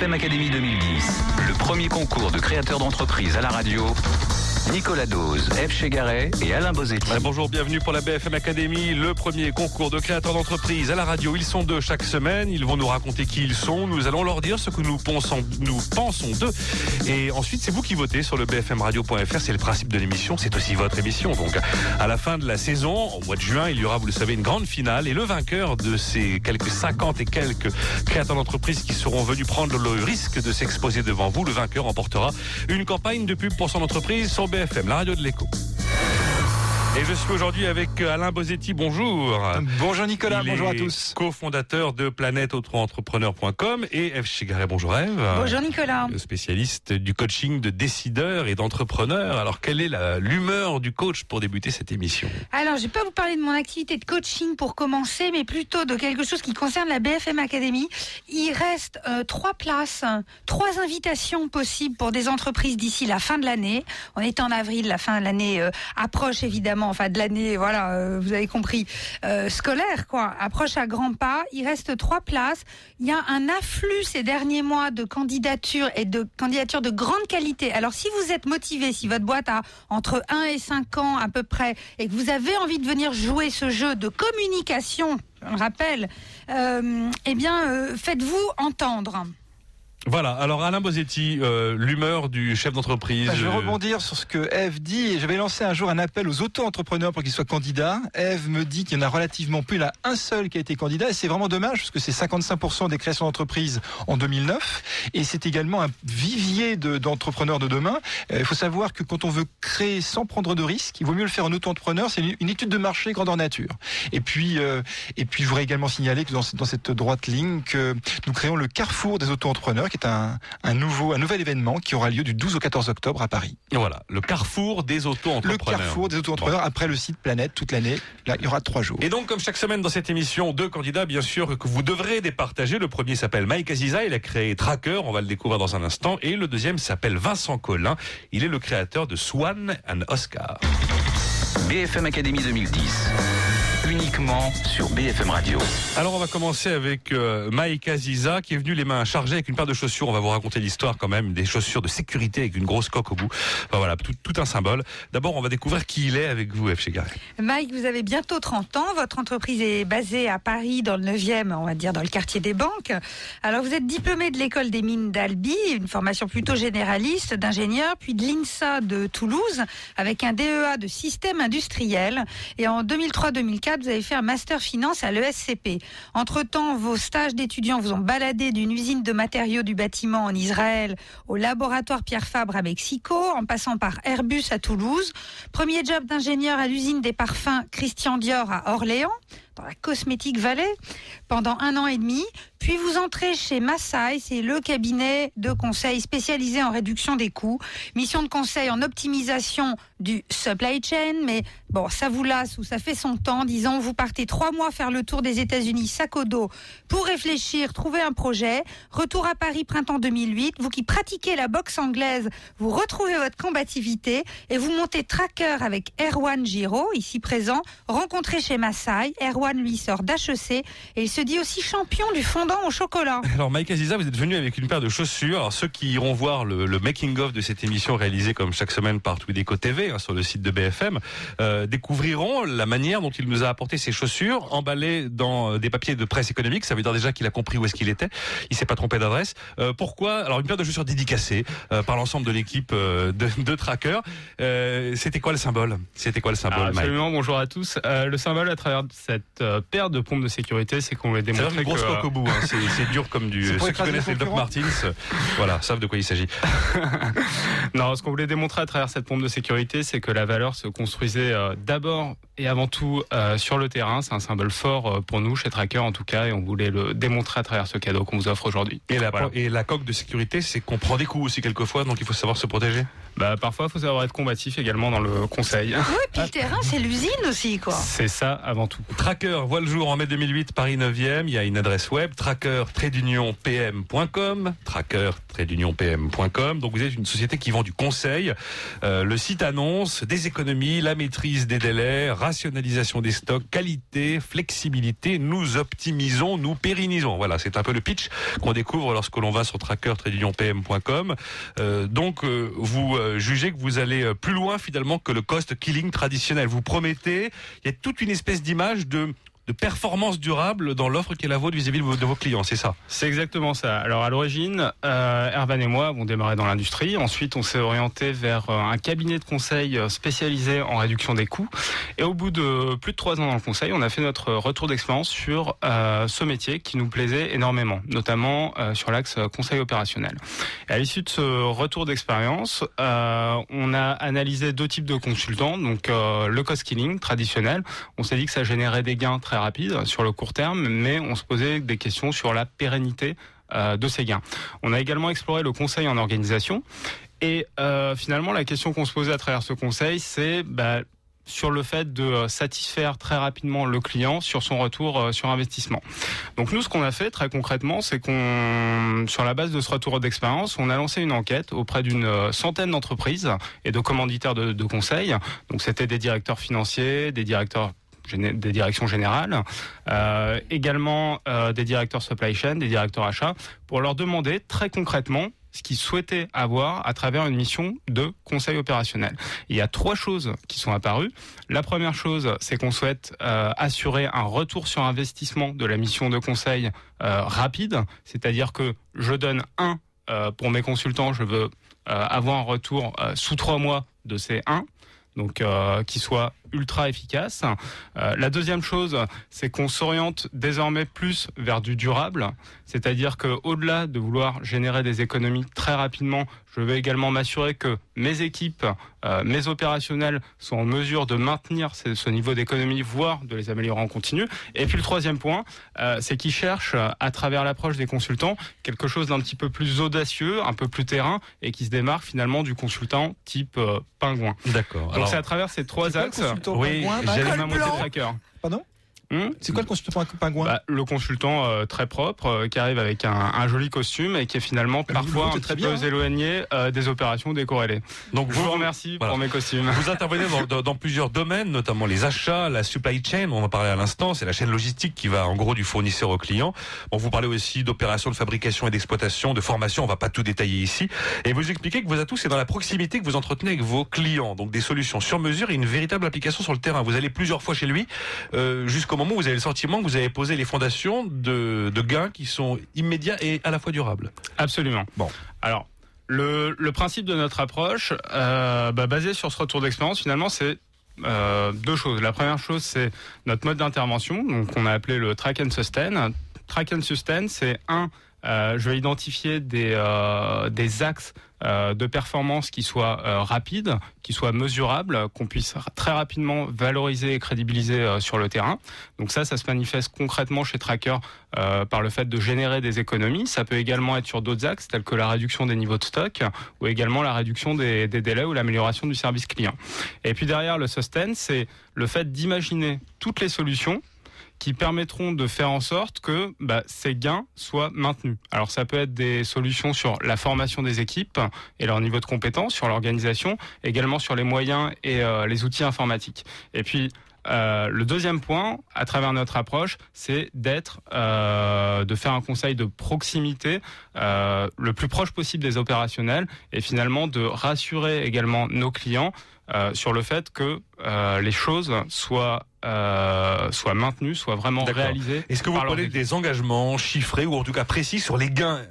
BFM Academy 2010, le premier concours de créateurs d'entreprise à la radio. Nicolas Dose, F. Chegaray et Alain Bozetti. bonjour, bienvenue pour la BFM Academy, le premier concours de créateurs d'entreprise à la radio. Ils sont deux chaque semaine, ils vont nous raconter qui ils sont, nous allons leur dire ce que nous pensons, nous pensons d'eux. Et ensuite, c'est vous qui votez sur le bfmradio.fr, c'est le principe de l'émission, c'est aussi votre émission. Donc, à la fin de la saison, au mois de juin, il y aura, vous le savez, une grande finale et le vainqueur de ces quelques 50 et quelques créateurs d'entreprise qui seront venus prendre le risque de s'exposer devant vous, le vainqueur emportera une campagne de pub pour son entreprise BFM, la radio de l'écho. Et je suis aujourd'hui avec Alain Bosetti. Bonjour. Bonjour Nicolas, bonjour à tous. Co-fondateur de planète-entrepreneur.com et Eve Chigaret. Bonjour Eve. Bonjour Nicolas. Spécialiste du coaching de décideurs et d'entrepreneurs. Alors, quelle est l'humeur du coach pour débuter cette émission? Alors, je vais pas vous parler de mon activité de coaching pour commencer, mais plutôt de quelque chose qui concerne la BFM Academy. Il reste euh, trois places, trois invitations possibles pour des entreprises d'ici la fin de l'année. On est en avril, la fin de l'année euh, approche évidemment enfin de l'année, voilà, euh, vous avez compris, euh, scolaire, quoi, approche à grands pas. Il reste trois places. Il y a un afflux ces derniers mois de candidatures et de candidatures de grande qualité. Alors si vous êtes motivé, si votre boîte a entre 1 et 5 ans à peu près, et que vous avez envie de venir jouer ce jeu de communication, je rappelle, euh, eh bien, faites-vous entendre. Voilà, alors Alain Bosetti, euh, l'humeur du chef d'entreprise. Bah, je vais euh, rebondir sur ce que Eve dit. J'avais lancé un jour un appel aux auto-entrepreneurs pour qu'ils soient candidats. Eve me dit qu'il y en a relativement peu. Il y en a un seul qui a été candidat et c'est vraiment dommage parce que c'est 55% des créations d'entreprises en 2009 et c'est également un vivier d'entrepreneurs de, demain. Euh, il faut savoir que quand on veut créer sans prendre de risques, il vaut mieux le faire en auto-entrepreneur. C'est une, étude de marché grandeur nature. Et puis, et puis je voudrais également signaler que dans, dans cette droite ligne que nous créons le carrefour des auto-entrepreneurs qui est un, nouveau, un nouvel événement qui aura lieu du 12 au 14 octobre à Paris. Et voilà, le carrefour des auto-entrepreneurs. Le carrefour des auto-entrepreneurs après le site Planète toute l'année. Là, il y aura trois jours. Et donc, comme chaque semaine dans cette émission, deux candidats, bien sûr, que vous devrez départager. Le premier s'appelle Mike Aziza, il a créé Tracker, on va le découvrir dans un instant. Et le deuxième s'appelle Vincent Collin, il est le créateur de Swan and Oscar. BFM Academy 2010 uniquement sur BFM Radio. Alors on va commencer avec euh, Mike Aziza qui est venu les mains chargées avec une paire de chaussures. On va vous raconter l'histoire quand même, des chaussures de sécurité avec une grosse coque au bout. voilà, tout, un symbole. D'abord on va découvrir qui il est avec vous, F. Chegaré. Mike, vous avez bientôt 30 ans. Votre entreprise est basée à Paris dans le 9e, on va dire dans le quartier des banques. Alors vous êtes diplômé de l'école des mines d'Albi, une formation plutôt généraliste d'ingénieur, puis de l'INSA de Toulouse avec un DEA de système industriel. Et en 2003-2004, vous avez fait un master finance à l'ESCP. Entre-temps, vos stages d'étudiants vous ont baladé d'une usine de matériaux du bâtiment en Israël au laboratoire Pierre Fabre à Mexico, en passant par Airbus à Toulouse. Premier job d'ingénieur à l'usine des parfums Christian Dior à Orléans dans la Cosmétique Valley pendant un an et demi. Puis vous entrez chez Massai, c'est le cabinet de conseil spécialisé en réduction des coûts. Mission de conseil en optimisation du supply chain, mais bon, ça vous lasse ou ça fait son temps. Disons, vous partez trois mois faire le tour des États-Unis sac au dos pour réfléchir, trouver un projet. Retour à Paris printemps 2008. Vous qui pratiquez la boxe anglaise, vous retrouvez votre combativité et vous montez tracker avec Erwan Giraud, ici présent, rencontré chez Massai. Erwan lui sort d'HEC et il se dit aussi champion du fond au chocolat. Alors Mike Aziza, vous êtes venu avec une paire de chaussures. Alors ceux qui iront voir le, making-of de cette émission réalisée comme chaque semaine par Twideco TV hein, sur le site de BFM, euh, découvriront la manière dont il nous a apporté ces chaussures emballées dans euh, des papiers de presse économique. Ça veut dire déjà qu'il a compris où est-ce qu'il était. Il s'est pas trompé d'adresse. Euh, pourquoi? Alors une paire de chaussures dédicacées par l'ensemble de l'équipe de, de Tracker. C'était quoi le symbole? C'était quoi le symbole ah, Absolument. Bonjour à tous. le symbole à travers cette paire de pompes de sécurité, c'est qu'on les démontré une grosse coque au bout. Hein. c'est dur comme du. Ceux qui connaissent les Doc Martins, euh, voilà, savent de quoi il s'agit. non, ce qu'on voulait démontrer à travers cette pompe de sécurité, c'est que la valeur se construisait euh, d'abord et avant tout euh, sur le terrain. C'est un symbole fort pour nous, chez Tracker en tout cas, et on voulait le démontrer à travers ce cadeau qu'on vous offre aujourd'hui. Et la, et la coque de sécurité, c'est qu'on prend des coups aussi quelquefois, donc il faut savoir se protéger. Bah, parfois, il faut savoir être combatif également dans le conseil. Oui, puis le terrain, c'est l'usine aussi, quoi. C'est ça avant tout. Tracker, Tracker voit le jour en mai 2008, Paris 9e. Il y a une adresse web, tracker-pm.com, tracker-pm.com. Donc vous êtes une société qui vend du conseil. Euh, le site annonce des économies, la maîtrise des délais, rationalisation des stocks, qualité, flexibilité. Nous optimisons, nous pérennisons. Voilà, c'est un peu le pitch qu'on découvre lorsque l'on va sur tracker-pm.com. Euh, donc euh, vous jugez que vous allez plus loin finalement que le cost killing traditionnel. Vous promettez, il y a toute une espèce d'image de de performance durable dans l'offre qui est la vôtre vis-à-vis de vos, clients, c'est ça? C'est exactement ça. Alors à l'origine, euh, Ervan et moi avons démarré dans l'industrie. Ensuite, on s'est orienté vers euh, un cabinet de conseil euh, spécialisé en réduction des coûts. Et au bout de plus de trois ans dans le conseil, on a fait notre retour d'expérience sur euh, ce métier qui nous plaisait énormément, notamment sur l'axe conseil opérationnel. Et à l'issue de ce retour d'expérience, on a analysé deux types de consultants. Donc le cost killing traditionnel, on s'est dit que ça générait des gains très rapide sur le court terme, mais on se posait des questions sur la pérennité euh, de ces gains. On a également exploré le conseil en organisation et euh, finalement la question qu'on se posait à travers ce conseil, c'est bah, sur le fait de euh, satisfaire très rapidement le client sur son retour euh, sur investissement. Donc nous, ce qu'on a fait très concrètement, c'est qu'on, sur la base de ce retour d'expérience, on a lancé une enquête auprès d'une euh, centaine d'entreprises et de commanditaires de, de conseils. Donc c'était des directeurs financiers, des directeurs des directions générales, euh, également euh, des directeurs supply chain, des directeurs achats, pour leur demander très concrètement ce qu'ils souhaitaient avoir à travers une mission de conseil opérationnel. Il y a trois choses qui sont apparues. La première chose, c'est qu'on souhaite euh, assurer un retour sur investissement de la mission de conseil rapide, c'est-à-dire que je donne un pour mes consultants, je veux avoir un retour sous trois mois de ces un donc qui soit ultra efficace. Euh, la deuxième chose, c'est qu'on s'oriente désormais plus vers du durable, c'est-à-dire que au-delà de vouloir générer des économies très rapidement, je vais également m'assurer que mes équipes, euh, mes opérationnels sont en mesure de maintenir ce, ce niveau d'économie, voire de les améliorer en continu. Et puis le troisième point, euh, c'est qu'ils cherchent, à travers l'approche des consultants, quelque chose d'un petit peu plus audacieux, un peu plus terrain, et qui se démarque finalement du consultant type euh, pingouin. D'accord. Donc c'est à travers ces trois axes. Oui, j'allais Col Mamoté blanc Tracker. Pardon? Hmm C'est quoi le consultant pingouin Bah, le consultant euh, très propre euh, qui arrive avec un, un joli costume et qui est finalement Bah, parfois un très petit bien, peu hein. éloigné euh, des opérations décorrélées. Donc Je vous remercie voilà. pour mes costumes. Vous intervenez dans, dans- dans plusieurs domaines, notamment les achats, la supply chain, on en parlait à l'instant, c'est la chaîne logistique qui va en gros du fournisseur au client. Bon, vous parlez aussi d'opérations de fabrication et d'exploitation, de formation, on va pas tout détailler ici. Et vous expliquez que vos atouts, c'est dans la proximité que vous entretenez avec vos clients, donc des solutions sur mesure et une véritable application sur le terrain. Vous allez plusieurs fois chez lui, euh, jusqu'au moment où vous avez le sentiment que vous avez posé les fondations de, de gains qui sont immédiats et à la fois durables. Absolument. Bon. Alors, le, le principe de notre approche, euh, bah, basé sur ce retour d'expérience, finalement, c'est euh, deux choses. La première chose, c'est notre mode d'intervention, donc on a appelé le track and sustain. Track and sustain, c'est un, je vais identifier des, euh, des axes euh, de performance qui soient euh, rapides, qui soient mesurables, qu'on puisse très rapidement valoriser et crédibiliser euh, sur le terrain. Donc ça, ça se manifeste concrètement chez Tracker euh, par le fait de générer des économies. Ça peut également être sur d'autres axes tels que la réduction des niveaux de stock ou également la réduction des, des délais ou l'amélioration du service client. Et puis derrière le sustain, c'est le fait d'imaginer toutes les solutions qui permettront de faire en sorte que bah, ces gains soient maintenus. Alors ça peut être des solutions sur la formation des équipes et leur niveau de compétence, sur l'organisation, également sur les moyens et euh, les outils informatiques. Et puis euh, le deuxième point, à travers notre approche, c'est d'être, euh, de faire un conseil de proximité le plus proche possible des opérationnels et finalement de rassurer également nos clients sur le fait que les choses soient euh, soient maintenues, soient vraiment réalisées. Est-ce que vous parlez des engagements chiffrés ou en tout cas précis sur les gains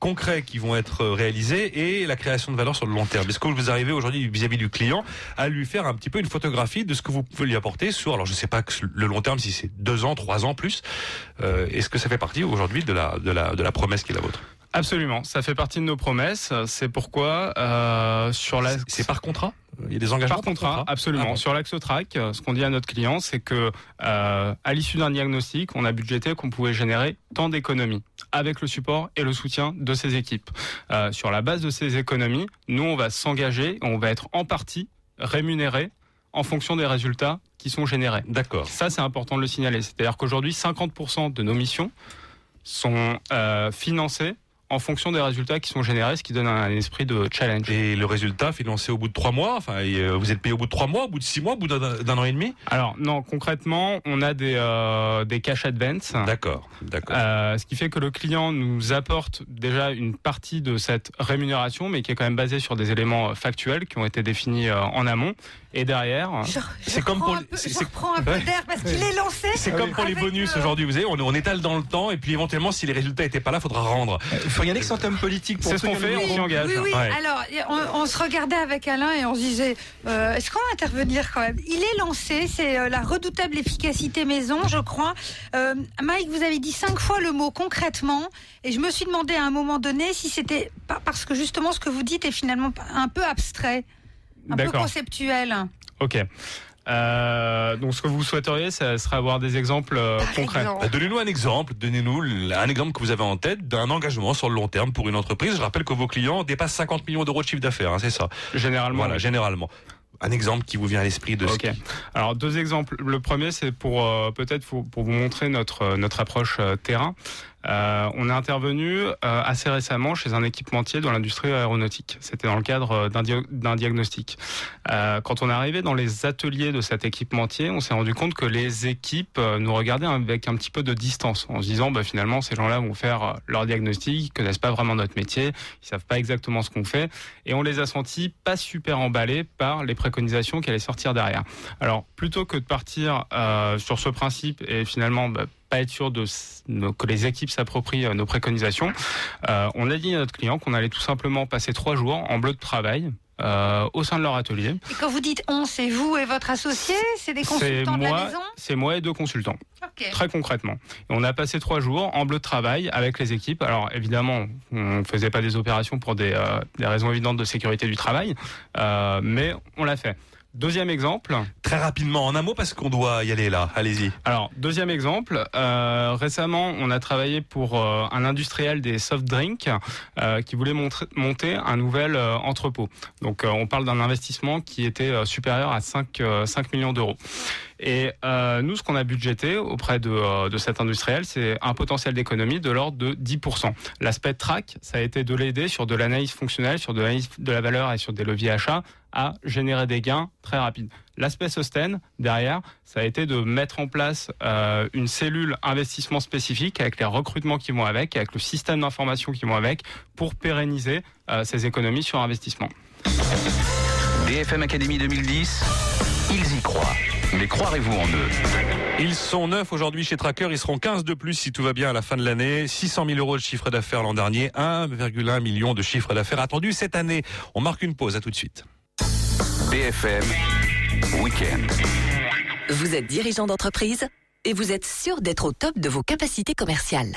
concrets qui vont être réalisés et la création de valeur sur le long terme? Est-ce que vous arrivez aujourd'hui vis-à-vis du client à lui faire un petit peu une photographie de ce que vous pouvez lui apporter sur, alors je sais pas que le long terme, si c'est deux ans, trois ans plus, euh, est-ce que ça fait partie aujourd'hui de la, de, la, de la promesse qui est la vôtre? Absolument, ça fait partie de nos promesses. C'est pourquoi euh, sur la C'est par contrat? Il y a des engagements Par contrat, absolument. Ah bon. Sur l'AxoTrack, euh, ce qu'on dit à notre client, c'est que euh, à l'issue d'un diagnostic, on a budgété qu'on pouvait générer tant d'économies avec le support et le soutien de ses équipes. Euh, sur la base de ces économies, nous, on va s'engager, on va être en partie rémunéré en fonction des résultats qui sont générés. D'accord. Ça, c'est important de le signaler. C'est-à-dire qu'aujourd'hui, 50% de nos missions sont financées en fonction des résultats qui sont générés, ce qui donne un esprit de challenge. Et le résultat financé au bout de trois mois, enfin, et, euh, vous êtes payé au bout de trois mois, au bout de six mois, au bout d'un an et demi? Alors non, concrètement, on a des, euh, des cash advance. D'accord, d'accord. Euh, ce qui fait que le client nous apporte déjà une partie de cette rémunération, mais qui est quand même basée sur des éléments factuels qui ont été définis en amont. Et derrière, C'est comme reprends pour un les- peu, c'est- je c'est- reprends un peu Ouais. d'air parce qu'il est lancé. c'est comme pour les bonus euh, aujourd'hui, vous savez, on, on étale dans le temps et puis éventuellement si les résultats n'étaient pas là, faudra rendre. Il faut regarder que c'est en termes politiques. pour c'est ce qu'on fait, on s'y engage. Oui, oui. Ouais. Alors, on, on se regardait avec Alain et on se disait, euh, est-ce qu'on va intervenir quand même? Il est lancé, c'est euh, la redoutable efficacité maison, je crois. Euh, Mike, vous avez dit cinq fois le mot concrètement, et je me suis demandé à un moment donné si c'était pas parce que justement ce que vous dites est finalement un peu abstrait, un peu conceptuel. Ok. Euh, donc ce que vous souhaiteriez, ça serait avoir des exemples euh, concrets. exemple. Bah, Donnez-nous un exemple, donnez-nous un exemple que vous avez en tête d'un engagement sur le long terme pour une entreprise. Je rappelle que vos clients dépassent 50 millions d'euros de chiffre d'affaires, hein, c'est ça. Généralement. Voilà, oui. généralement. Un exemple qui vous vient à l'esprit de ce Ok. qui- Alors deux exemples. Le premier, c'est pour euh, peut-être pour, pour vous montrer notre notre approche euh, terrain. Euh, on est intervenu euh, assez récemment chez un équipementier dans l'industrie aéronautique. C'était dans le cadre euh, d'un diagnostic. Quand on est arrivé dans les ateliers de cet équipementier, on s'est rendu compte que les équipes nous regardaient avec un petit peu de distance, en se disant bah, finalement ces gens-là vont faire leur diagnostic, ils connaissent pas vraiment notre métier, ils savent pas exactement ce qu'on fait, et on les a sentis pas super emballés par les préconisations qui allaient sortir derrière. Alors, plutôt que de partir sur ce principe et finalement bah, pas être sûr de que les équipes s'approprient euh, nos préconisations, euh, on a dit à notre client qu'on allait tout simplement passer trois jours en bleu de travail. euh, au sein de leur atelier. Et quand vous dites on, c'est vous et votre associé, c'est des consultants de la moi, maison? c'est moi et deux consultants. Très concrètement. Et on a passé trois jours en bleu de travail avec les équipes. Alors évidemment, on ne faisait pas des opérations pour des, euh, des raisons évidentes de sécurité du travail, euh, mais on l'a fait. Deuxième exemple. Très rapidement, en un mot, parce qu'on doit y aller là. Allez-y. Alors deuxième exemple. euh, récemment, on a travaillé pour euh, un industriel des soft drinks euh, qui voulait monter un nouvel entrepôt. Donc on parle d'un investissement qui était supérieur à 5, euh, 5 millions d'euros. Et nous, ce qu'on a budgété auprès de, de cet industriel, c'est un potentiel d'économie de l'ordre de 10%. L'aspect track, ça a été de l'aider sur de l'analyse fonctionnelle, sur de l'analyse de la valeur et sur des leviers achats à générer des gains très rapides. L'aspect sustain, derrière, ça a été de mettre en place euh, une cellule investissement spécifique avec les recrutements qui vont avec, avec le système d'information qui vont avec, pour pérenniser euh, ces économies sur investissement. BFM Academy 2010, ils y croient. Mais croirez-vous en eux? Ils sont neuf aujourd'hui chez Tracker, ils seront 15 de plus si tout va bien à la fin de l'année. 600 000 euros de chiffre d'affaires l'an dernier, 1,1 million de chiffre d'affaires attendu cette année. On marque une pause, à tout de suite. BFM Weekend. Vous êtes dirigeant d'entreprise et vous êtes sûr d'être au top de vos capacités commerciales.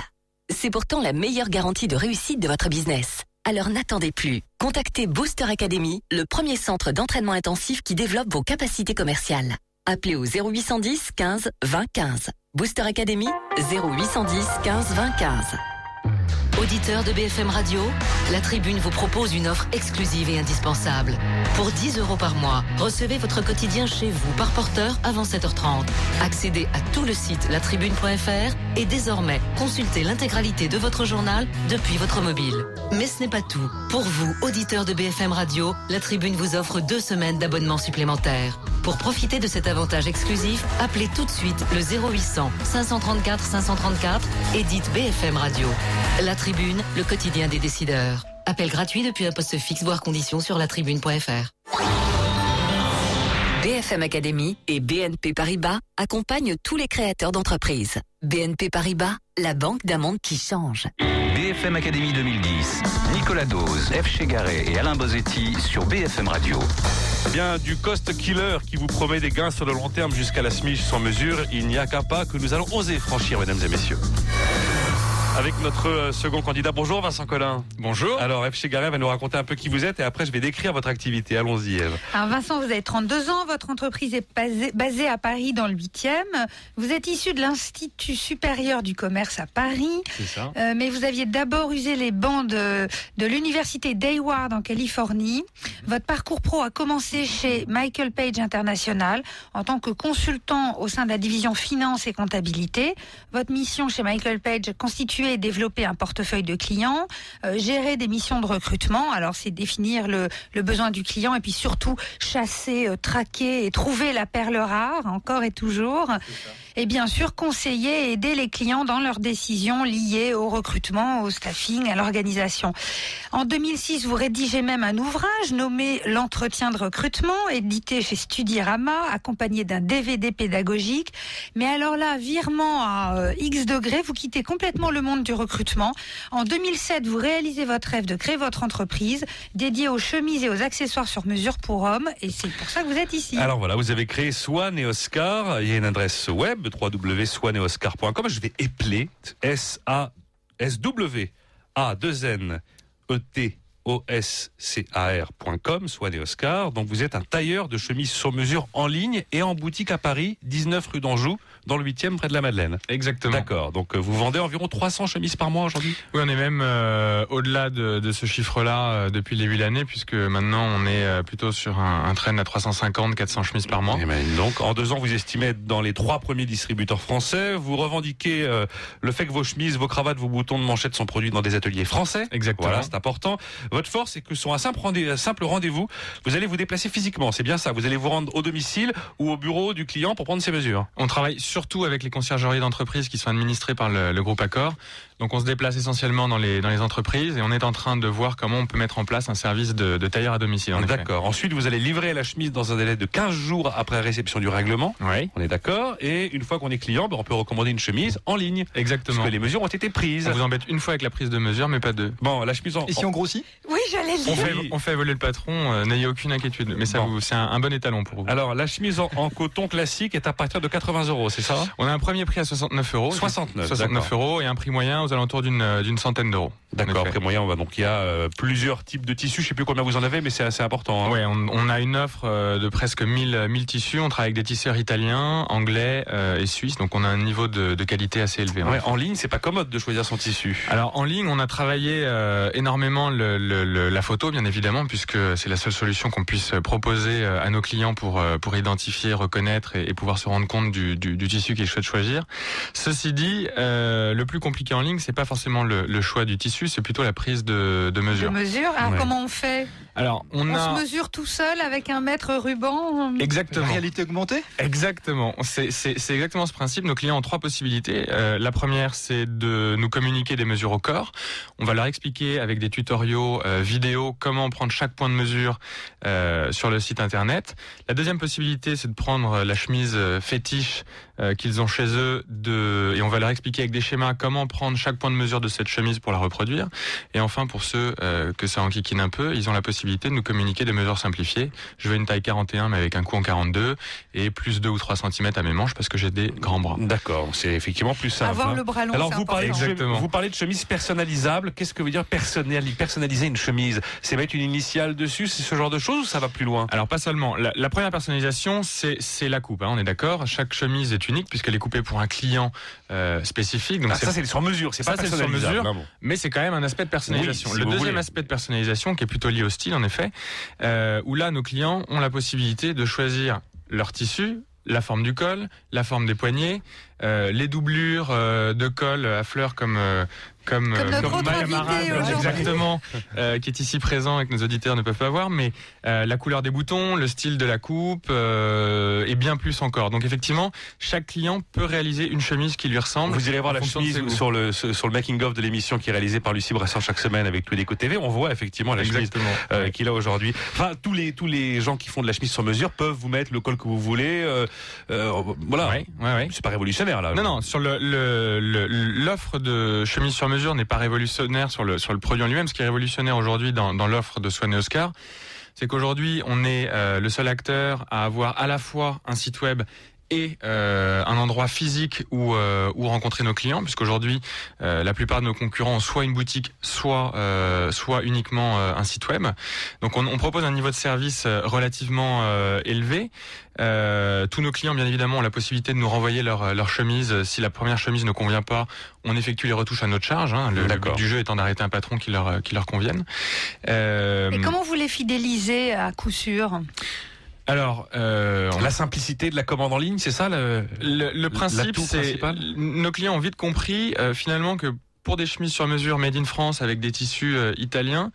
C'est pourtant la meilleure garantie de réussite de votre business. Alors n'attendez plus. Contactez Booster Academy, le premier centre d'entraînement intensif qui développe vos capacités commerciales. Appelez au 0810 15 20 15. Booster Academy 0810 15 20 15. Auditeur de BFM Radio, la Tribune vous propose une offre exclusive et indispensable. Pour 10 euros par mois, recevez votre quotidien chez vous par porteur avant 7h30. Accédez à tout le site latribune.fr et désormais consultez l'intégralité de votre journal depuis votre mobile. Mais ce n'est pas tout. Pour vous, auditeurs de BFM Radio, la Tribune vous offre deux semaines d'abonnement supplémentaire. Pour profiter de cet avantage exclusif, appelez tout de suite le 0800 534 534 et dites BFM Radio. La Tribune, le quotidien des décideurs. Appel gratuit depuis un poste fixe, voire conditions sur latribune.fr. BFM Academy et BNP Paribas accompagnent tous les créateurs d'entreprises. BNP Paribas, la banque d'un monde qui change. BFM Academy 2010, Nicolas Dose, F. Chegaray et Alain Bozetti sur BFM Radio. Bien, du cost killer qui vous promet des gains sur le long terme jusqu'à la SMIC sans mesure, il n'y a qu'un pas que nous allons oser franchir, mesdames et messieurs. Avec notre euh, second candidat. Bonjour Vincent Collin. Bonjour. Alors Eve Chegaray va nous raconter un peu qui vous êtes et après je vais décrire votre activité. Allons-y Eve. Alors Vincent, vous avez 32 ans, votre entreprise est basée, à Paris dans le 8e. Vous êtes issu de l'Institut supérieur du commerce à Paris, C'est ça. euh, mais vous aviez d'abord usé les bancs de, de l'université d'Hayward en Californie. Votre parcours pro a commencé chez Michael Page International en tant que consultant au sein de la division finance et comptabilité. Votre mission chez Michael Page et développer un portefeuille de clients, euh, gérer des missions de recrutement. Alors c'est définir le, le besoin du client et puis surtout chasser, euh, traquer et trouver la perle rare encore et toujours. Et bien sûr conseiller et aider les clients dans leurs décisions liées au recrutement, au staffing, à l'organisation. En 2006, vous rédigez même un ouvrage nommé L'entretien de recrutement, édité chez Studirama, accompagné d'un DVD pédagogique. Mais alors là, virement à euh, X degrés, vous quittez complètement le monde du recrutement. En 2007, vous réalisez votre rêve de créer votre entreprise dédiée aux chemises et aux accessoires sur mesure pour hommes. Et c'est pour ça que vous êtes ici. Alors voilà, vous avez créé Swan et Oscar. Il y a une adresse web www.swaneoscar.com. Je vais épeler S A S W A 2 N E T O S C A R.com, Swan et Oscar. Donc vous êtes un tailleur de chemises sur mesure en ligne et en boutique à Paris, 19 rue d'Anjou, dans le 8e près de la Madeleine. Exactement. D'accord. Donc euh, vous vendez environ 300 chemises par mois aujourd'hui? Oui, on est même euh, au-delà de, de ce chiffre-là euh, depuis le début de l'année, puisque maintenant on est euh, plutôt sur un, un trend à 350, 400 chemises par mois. Eh ben, donc, en deux ans, vous estimez être dans les trois premiers distributeurs français. Vous revendiquez euh, le fait que vos chemises, vos cravates, vos boutons de manchette sont produits dans des ateliers français. Exactement. Voilà, c'est important. Votre force, c'est que sur un simple rendez- un simple rendez-vous, vous allez vous déplacer physiquement. C'est bien ça. Vous allez vous rendre au domicile ou au bureau du client pour prendre ses mesures. On travaille surtout avec les conciergeries d'entreprises qui sont administrées par le, le groupe Accor. Donc on se déplace essentiellement dans les, dans les entreprises et on est en train de voir comment on peut mettre en place un service de, de tailleur à domicile. en effet. D'accord. Ensuite, vous allez livrer la chemise dans un délai de 15 jours après réception du règlement. Oui, On est d'accord. Et une fois qu'on est client, ben, on peut recommander une chemise en ligne. exactement. Parce que les mesures ont été prises. On vous embête une fois avec la prise de mesure, mais pas deux. Bon, la chemise en... Et si on grossit? Oui, j'allais le On dire. fait, on fait évoluer le patron, euh, n'ayez aucune inquiétude. Mais ça, Bon. vous, c'est un, un bon étalon pour vous. Alors, la chemise en, en coton classique est à partir de 80 euros, c'est ça? On a un premier prix à 69 euros. 69, 69 d'accord. euros et un prix moyen aux alentours d'une euh, centaine d'euros. D'accord, après moyen, on va donc il y a euh, plusieurs types de tissus, je sais plus combien vous en avez, mais c'est assez important. hein. Ouais, on, on a une offre euh, de presque 1000, 1000 tissus. On travaille avec des tisseurs italiens, anglais euh, et suisses. Donc on a un niveau de, de qualité assez élevé. Ouais, en ligne, c'est pas commode de choisir son tissu. Alors en ligne, on a travaillé énormément le, le- le- la photo, bien évidemment, puisque c'est la seule solution qu'on puisse proposer à nos clients pour pour identifier, reconnaître et, et pouvoir se rendre compte du, du, du tissu qu'ils souhaitent choisir. Ceci dit, le plus compliqué en ligne, c'est pas forcément le, le choix du tissu, c'est plutôt la prise de, de De mesure. mesure. Ah, Ouais. comment on fait? Alors on, On a se mesure tout seul avec un mètre ruban exactement. Réalité augmentée Exactement. C'est exactement ce principe. Nos clients ont trois possibilités. Euh, la première, c'est de nous communiquer des mesures au corps. On va leur expliquer avec des tutoriaux euh, vidéo comment prendre chaque point de mesure euh, sur le site internet. La deuxième possibilité, c'est de prendre la chemise fétiche euh, qu'ils ont chez eux de, et on va leur expliquer avec des schémas comment prendre chaque point de mesure de cette chemise pour la reproduire. Et enfin, pour ceux euh, que ça enquiquine un peu, ils ont la possibilité de nous communiquer des mesures simplifiées. Je veux une taille 41 mais avec un cou en 42 et plus 2 ou 3 cm à mes manches parce que j'ai des grands bras. D'accord, c'est effectivement plus simple. Avoir hein. le bras long, Alors c'est vous parlez, de important. chemise, Exactement. vous parlez de chemise personnalisable. Qu'est-ce que veut dire personnali- personnaliser une chemise? C'est mettre une initiale dessus, c'est ce genre de choses ou ça va plus loin? Alors pas seulement. La, la première personnalisation, c'est la coupe. hein, on est d'accord. Chaque chemise est unique puisqu'elle est coupée pour un client euh, spécifique. Donc Ah, c'est- Ça c'est sur mesure, c'est Ça, sur mesure. hein, bon. mais c'est quand même un aspect de personnalisation. Oui, si le deuxième voulez. aspect de personnalisation, qui est plutôt lié au style, en effet, euh, où là, nos clients ont la possibilité de choisir leur tissu, la forme du col, la forme des poignets, les doublures euh, de col à fleurs comme euh, comme, Comme notre aujourd'hui. exactement, euh, qui est ici présent et que nos auditeurs ne peuvent pas voir, mais euh, la couleur des boutons, le style de la coupe euh, et bien plus encore. Donc effectivement, chaque client peut réaliser une chemise qui lui ressemble. Vous irez voir la chemise sur le sur le making of de l'émission qui est réalisée par Lucie Brassard chaque semaine avec tous les côtés TV. On voit effectivement la chemise Exactement. euh, qu'il a aujourd'hui. Enfin, tous les tous les gens qui font de la chemise sur mesure peuvent vous mettre le col que vous voulez. euh, euh, voilà. Ouais, ouais, ouais. C'est pas révolutionnaire là. Non, non, sur le le- le- l'offre de chemise sur mesure n'est pas révolutionnaire sur le sur le produit en lui-même. Ce qui est révolutionnaire aujourd'hui dans, dans l'offre de Swan et Oscar, c'est qu'aujourd'hui on est euh, le seul acteur à avoir à la fois un site web et euh, un endroit physique où, euh, où rencontrer nos clients, puisqu'aujourd'hui euh, la plupart de nos concurrents ont soit une boutique, soit euh, soit uniquement euh, un site web. Donc on, on propose un niveau de service euh, relativement euh, élevé. Euh, tous nos clients, bien évidemment, ont la possibilité de nous renvoyer leur, leur chemise. Si la première chemise ne convient pas, on effectue les retouches à notre charge. Hein, le, le but du jeu étant d'arrêter un patron qui leur qui leur convienne. Euh, Et comment vous les fidélisez à coup sûr? Alors, euh, La simplicité de la commande en ligne, c'est ça le... Le, le principe, c'est principal nos clients ont vite compris euh, finalement que pour des chemises sur mesure made in France avec des tissus euh, italiens,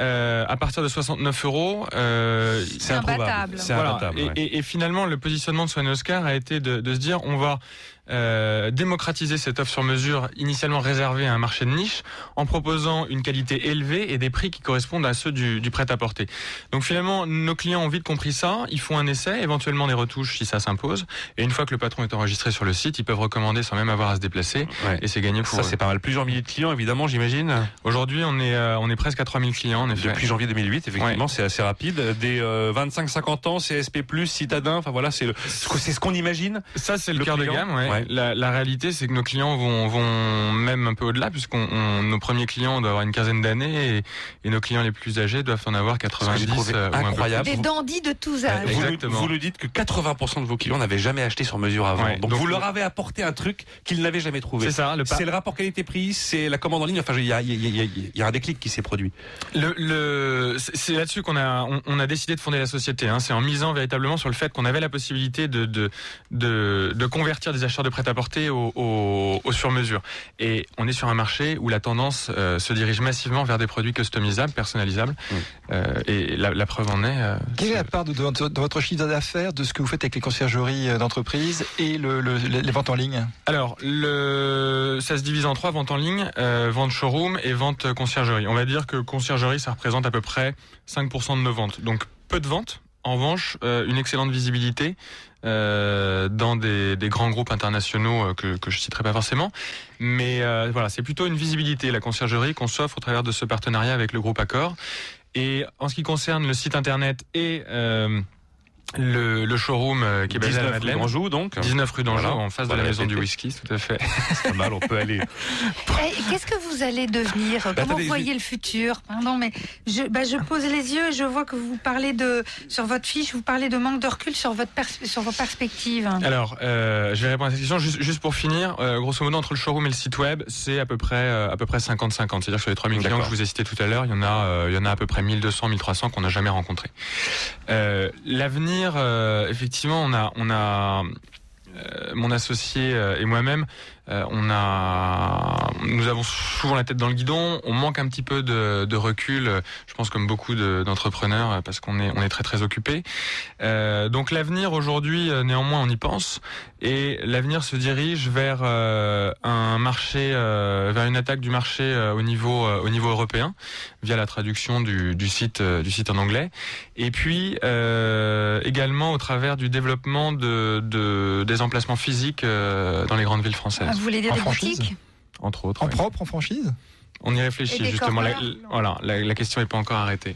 euh, à partir de 69 euros, euh, C'est improbable. C'est voilà. imbattable. Et, ouais. et- et finalement, le positionnement de Swan Oscar a été de, de se dire on va euh, démocratiser cette offre sur mesure initialement réservée à un marché de niche en proposant une qualité élevée et des prix qui correspondent à ceux du, du prêt-à-porter. Donc finalement, nos clients ont vite compris ça. Ils font un essai, éventuellement des retouches si ça s'impose. Et une fois que le patron est enregistré sur le site, ils peuvent recommander sans même avoir à se déplacer. Ouais. Et c'est gagné pour Ça, eux. c'est pas mal. Plusieurs milliers de clients, évidemment, j'imagine. Aujourd'hui, on est euh, on est presque à 3000 clients en effet. Depuis janvier 2008, effectivement, c'est assez rapide. Des euh, 25-50 ans, CSP+, citadins, enfin voilà, c'est ce qu'on imagine. Ça, c'est le, Le cœur de gamme. ouais. Ouais. La, la réalité, c'est que nos clients vont, vont même un peu au-delà, puisqu'on on- nos premiers clients doivent avoir une quinzaine d'années et, et nos clients les plus âgés doivent en avoir Ce que 90 j'ai trouvé euh, ou un peu incroyable. Des dandys de tous âges. Vous, nous- Exactement. vous nous dites que 80% de vos clients n'avaient jamais acheté sur mesure avant. Ouais, donc, donc vous le- leur avez apporté un truc qu'ils n'avaient jamais trouvé. C'est ça. Le, par- C'est le rapport qualité-prix, c'est la commande en ligne. Enfin, il y a, il y a- il y a- il y a un déclic qui s'est produit. le, le- c'est c'est là-dessus qu'on a on, on a décidé de fonder la société. Hein. C'est en misant véritablement sur le fait qu'on avait la possibilité de de, de, de convertir des acheteurs de prêt-à-porter au, au, au sur-mesure. Et on est sur un marché où la tendance euh, se dirige massivement vers des produits customisables, personnalisables. Euh, et la, la preuve en est. euh, Quelle est la part de, de votre- de votre chiffre d'affaires de ce que vous faites avec les conciergeries d'entreprise et le, le- les ventes en ligne? Alors, le, ça se divise en trois ventes en ligne, vente showroom et vente conciergerie. On va dire que conciergerie, ça représente à peu près 5% de nos ventes. Donc, peu de ventes. En revanche, euh, une excellente visibilité euh, dans des, des grands groupes internationaux euh, que, que je citerai pas forcément. Mais euh, voilà, c'est plutôt une visibilité, la conciergerie, qu'on s'offre au travers de ce partenariat avec le groupe Accor. Et en ce qui concerne le site internet et euh, le, le showroom euh, qui est basé à la 19 rue Madeleine, d'Anjou, donc. 19 rue d'Anjou, Voilà. en face de la maison du whisky, tout à fait. C'est pas mal, on peut aller. Qu'est-ce que vous allez devenir Comment attendez, vous voyez le futur Pardon, mais je, bah, je pose les yeux et je vois que vous parlez de, sur votre fiche, vous parlez de manque de recul sur, votre pers- sur vos perspectives. Alors, euh, je vais répondre à cette question juste, juste pour finir. Euh, grosso modo, entre le showroom et le site web, c'est à peu près euh, à peu près 50-50. C'est-à-dire que sur les 3000 clients que je vous ai cités tout à l'heure, il y en a euh, il y en a à peu près 1200, 1300 qu'on n'a jamais rencontrés. Euh, L'avenir, euh, effectivement, on a on a euh, mon associé euh, et moi-même, euh, on a, nous avons souvent la tête dans le guidon. On manque un petit peu de, de recul. Je pense comme beaucoup de- d'entrepreneurs parce qu'on est on est très très occupé. Euh, donc l'avenir aujourd'hui, euh, néanmoins, on y pense et l'avenir se dirige vers euh, un marché, euh, vers une attaque du marché euh, au niveau au niveau européen via la traduction du, du site du site en anglais et puis également au travers du développement de, de des emplacements physiques dans les grandes villes françaises, Vous voulez dire En des franchise boutiques entre autres. En propre, en franchise On y réfléchit justement. La, corners la- voilà, la, la question n'est pas encore arrêtée.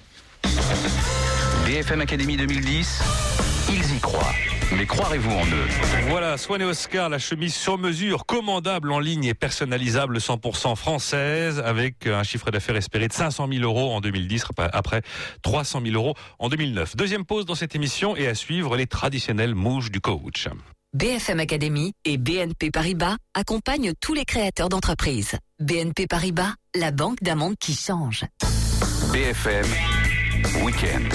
BFM Academy 2010, ils y croient. Mais croirez-vous en eux Voilà, Swan et Oscar, la chemise sur mesure, commandable en ligne et personnalisable 100% française, avec un chiffre d'affaires espéré de 500 000 euros en 2010, après 300 000 euros en 2009. Deuxième pause dans cette émission et à suivre les traditionnelles mouches du coach. BFM Academy et BNP Paribas accompagnent tous les créateurs d'entreprises. BNP Paribas, la banque d'un monde qui change. BFM Weekend.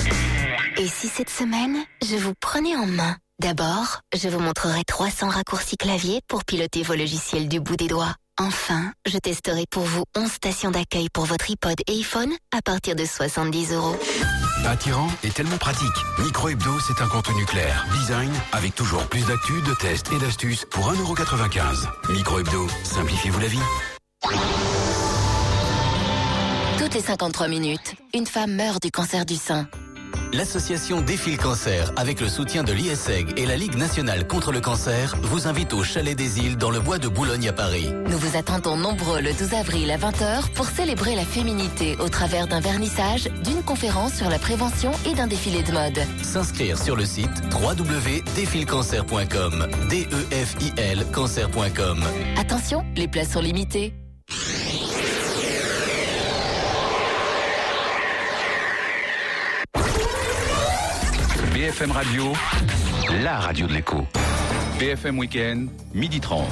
Et si cette semaine, je vous prenais en main? D'abord, je vous montrerai 300 raccourcis clavier pour piloter vos logiciels du bout des doigts. Enfin, je testerai pour vous 11 stations d'accueil pour votre iPod et iPhone à partir de 70 euros. Attirant et tellement pratique. Micro Hebdo, c'est un contenu clair. Design, avec toujours plus d'actu, de tests et d'astuces pour 1,95€. Micro Hebdo, simplifiez-vous la vie. Toutes les 53 minutes, une femme meurt du cancer du sein. L'association Défi le Cancer, avec le soutien de l'ISEG et la Ligue nationale contre le cancer, vous invite au Chalet des Îles dans le bois de Boulogne à Paris. Nous vous attendons nombreux le 12 avril à 20h pour célébrer la féminité au travers d'un vernissage, d'une conférence sur la prévention et d'un défilé de mode. S'inscrire sur le site www.défilcancer.com. D-E-F-I-L cancer.com. Attention, les places sont limitées. BFM Radio, la radio de l'écho. BFM Weekend, midi 30.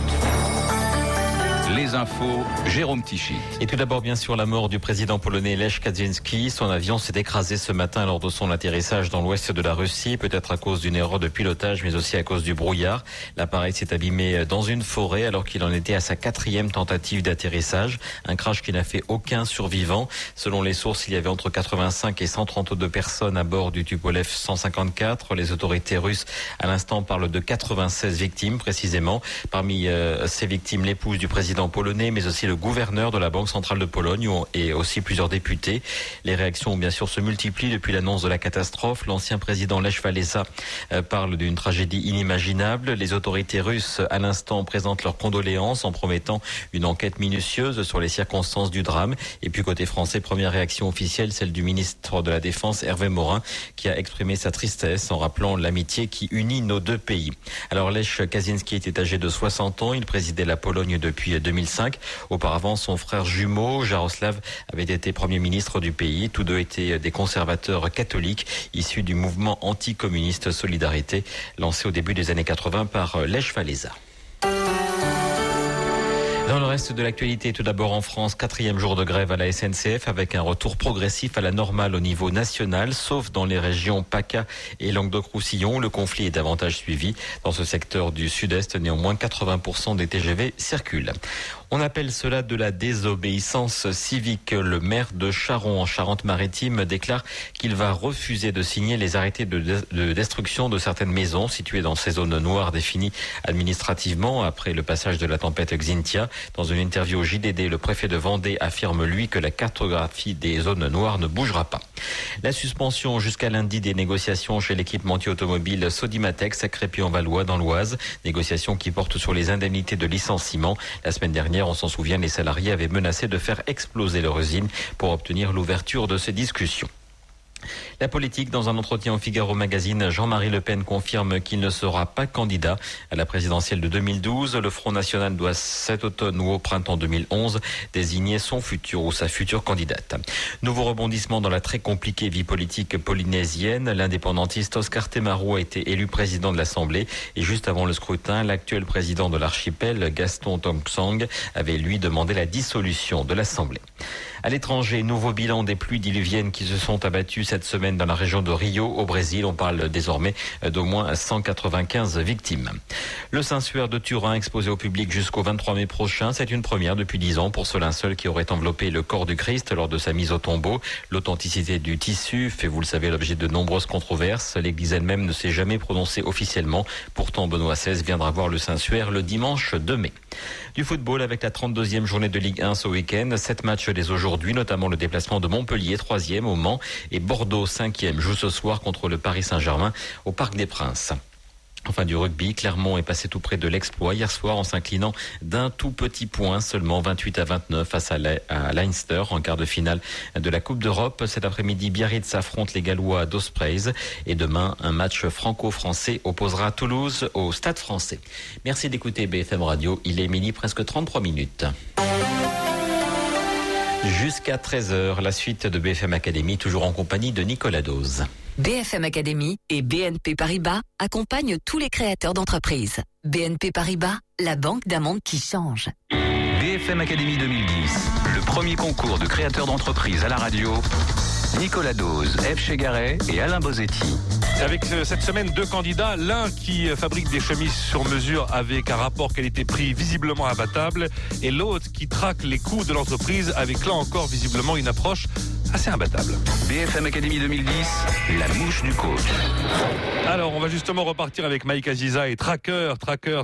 Les infos, Jérôme Tichy. Et tout d'abord, bien sûr, la mort du président polonais Lech Kaczynski. Son avion s'est écrasé ce matin lors de son atterrissage dans l'ouest de la Russie, peut-être à cause d'une erreur de pilotage, mais aussi à cause du brouillard. L'appareil s'est abîmé dans une forêt alors qu'il en était à sa quatrième tentative d'atterrissage. Un crash qui n'a fait aucun survivant. Selon les sources, il y avait entre 85 et 132 personnes à bord du Tupolev 154. Les autorités russes, à l'instant, parlent de 96 victimes, précisément. Parmi euh, ces victimes, l'épouse du président polonais, mais aussi le gouverneur de la Banque centrale de Pologne et aussi plusieurs députés. Les réactions, bien sûr, se multiplient depuis l'annonce de la catastrophe. L'ancien président Lech Walesa euh, parle d'une tragédie inimaginable. Les autorités russes, à l'instant, présentent leurs condoléances en promettant une enquête minutieuse sur les circonstances du drame. Et puis, côté français, première réaction officielle, celle du ministre de la Défense, Hervé Morin, qui a exprimé sa tristesse en rappelant l'amitié qui unit nos deux pays. Alors, Lech Kaczynski était âgé de 60 ans. Il présidait la Pologne depuis 2005. Auparavant, son frère jumeau, Jaroslav, avait été Premier ministre du pays. Tous deux étaient des conservateurs catholiques issus du mouvement anticommuniste Solidarité, lancé au début des années 80 par Lech Walesa. Dans le reste de l'actualité, tout d'abord en France, quatrième jour de grève à la SNCF avec un retour progressif à la normale au niveau national, sauf dans les régions PACA et Languedoc-Roussillon. Le conflit est davantage suivi. Dans ce secteur du sud-est, néanmoins, 80% des TGV circulent. On appelle cela de la désobéissance civique. Le maire de Charon en Charente-Maritime déclare qu'il va refuser de signer les arrêtés de, de, destruction de certaines maisons situées dans ces zones noires définies administrativement après le passage de la tempête Xintia. Dans une interview au JDD, le préfet de Vendée affirme lui que la cartographie des zones noires ne bougera pas. La suspension jusqu'à lundi des négociations chez l'équipementier automobile Sodimatex à Crépy-en-Valois dans l'Oise. Négociations qui portent sur les indemnités de licenciement. La semaine dernière, on s'en souvient, les salariés avaient menacé de faire exploser leur usine pour obtenir l'ouverture de ces discussions. La politique, dans un entretien au Figaro Magazine, Jean-Marie Le Pen confirme qu'il ne sera pas candidat à la présidentielle de 2012. Le Front National doit cet automne ou au printemps 2011 désigner son futur ou sa future candidate. Nouveau rebondissement dans la très compliquée vie politique polynésienne. L'indépendantiste Oscar Temarou a été élu président de l'Assemblée et juste avant le scrutin, l'actuel président de l'archipel, Gaston Tongsang, avait lui demandé la dissolution de l'Assemblée. À l'étranger, nouveau bilan des pluies diluviennes qui se sont abattues cette semaine dans la région de Rio, au Brésil. On parle désormais d'au moins 195 victimes. Le Saint-Suaire de Turin exposé au public jusqu'au 23 mai prochain. C'est une première depuis 10 ans pour ce linceul qui aurait enveloppé le corps du Christ lors de sa mise au tombeau. L'authenticité du tissu fait, vous le savez, l'objet de nombreuses controverses. L'église elle-même ne s'est jamais prononcée officiellement. Pourtant, Benoît XVI viendra voir le Saint-Suaire le dimanche 2 mai. Du football avec la 32e journée de Ligue 1 ce week-end. Sept matchs dès aujourd'hui, notamment le déplacement de Montpellier, 3e au Mans, et Bordeaux, 5e, joue ce soir contre le Paris Saint-Germain au Parc des Princes. Enfin du rugby, Clermont est passé tout près de l'exploit hier soir en s'inclinant d'un tout petit point, seulement 28 à 29 face à, Leinster en quart de finale de la Coupe d'Europe. Cet après-midi, Biarritz affronte les Gallois d'Ospreys et demain, un match franco-français opposera Toulouse au Stade français. Merci d'écouter BFM Radio. Il est midi presque 33 minutes. Jusqu'à 13h, la suite de BFM Academy, toujours en compagnie de Nicolas Dose. BFM Academy et BNP Paribas accompagnent tous les créateurs d'entreprises. BNP Paribas, la banque d'un monde qui change. BFM Academy 2010, le premier concours de créateurs d'entreprises à la radio. Nicolas Dose, F. Chegaray et Alain Bosetti. Avec cette semaine deux candidats, l'un qui fabrique des chemises sur mesure avec un rapport qualité-prix visiblement imbattable et l'autre qui traque les coûts de l'entreprise avec là encore visiblement une approche assez imbattable. BFM Academy 2010, la mouche du coach. Alors, on va justement repartir avec Mike Aziza et Tracker, Tracker,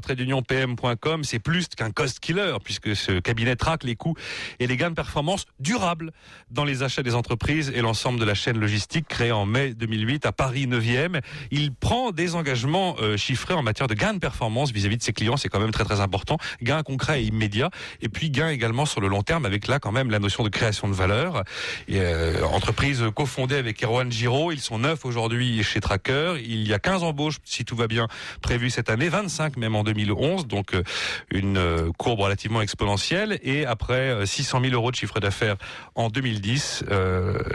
pm.com. C'est plus qu'un cost killer, puisque ce cabinet traque les coûts et les gains de performance durables dans les achats des entreprises et l'ensemble de la chaîne logistique créée en mai 2008 à Paris 9e. Il prend des engagements euh, chiffrés en matière de gains de performance vis-à-vis de ses clients. C'est quand même très très important. Gains concrets et immédiats. Et puis gains également sur le long terme avec là quand même la notion de création de valeur. Et, euh, entreprise cofondée avec Erwan Giraud. Ils sont neuf aujourd'hui chez Tracker. Il y a 15 embauches, si tout va bien, prévues cette année. 25 même en 2011. Donc euh, une euh, courbe relativement exponentielle. Et après 600 000 euros de chiffre d'affaires en 2010,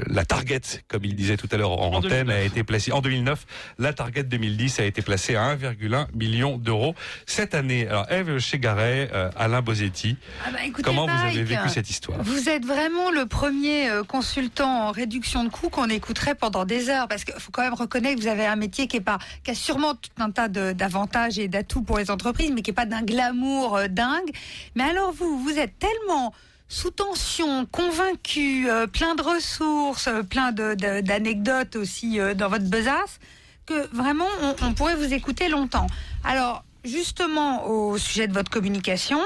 la target, comme il disait tout à l'heure en, antenne, a été placée en 2009. La target 2010 a été placée à 1,1 million d'euros cette année. Alors Eve Chegaray, Alain Bosetti, ah bah, comment vous avez vécu cette histoire? Vous êtes vraiment le premier consultant en réduction de coûts qu'on écouterait pendant des heures, parce qu'il faut quand même reconnaître que vous avez un métier qui est pas, qui a sûrement tout un tas d'avantages et d'atouts pour les entreprises, mais qui est pas d'un glamour euh, dingue. Mais alors vous, vous êtes tellement sous tension, convaincu, euh, plein de ressources, euh, plein d'anecdotes aussi dans votre besace, que vraiment on pourrait vous écouter longtemps. Alors justement au sujet de votre communication.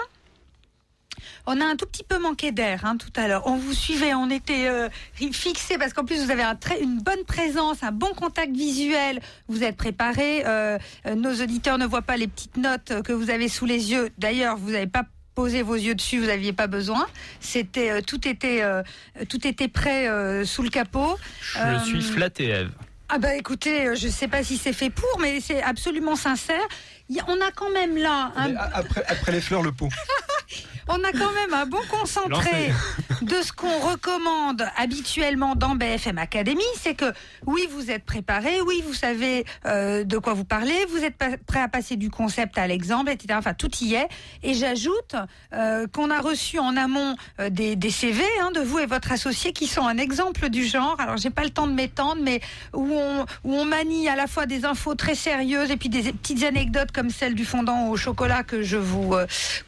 On a un tout petit peu manqué d'air hein, tout à l'heure. On vous suivait, on était euh, fixé parce qu'en plus vous avez un très, une bonne présence, un bon contact visuel. Vous êtes préparé. Euh, euh, nos auditeurs ne voient pas les petites notes que vous avez sous les yeux. D'ailleurs, vous n'avez pas posé vos yeux dessus, vous n'aviez pas besoin. C'était tout était tout était prêt sous le capot. Je suis flatté, Eve. Ah bah écoutez, je ne sais pas si c'est fait pour, mais c'est absolument sincère. On a quand même là. Après, après les fleurs, le pot. on a quand même un bon concentré de ce qu'on recommande habituellement dans BFM Academy. C'est que oui, vous êtes préparé, oui, vous savez euh, de quoi vous parlez, vous êtes prêt à passer du concept à l'exemple, etc. Enfin, tout y est. Et j'ajoute euh, qu'on a reçu en amont euh, des, des, CV hein, de vous et votre associé qui sont un exemple du genre. Alors, j'ai pas le temps de m'étendre, mais où on, où on manie à la fois des infos très sérieuses et puis des petites anecdotes comme celle du fondant au chocolat que je vous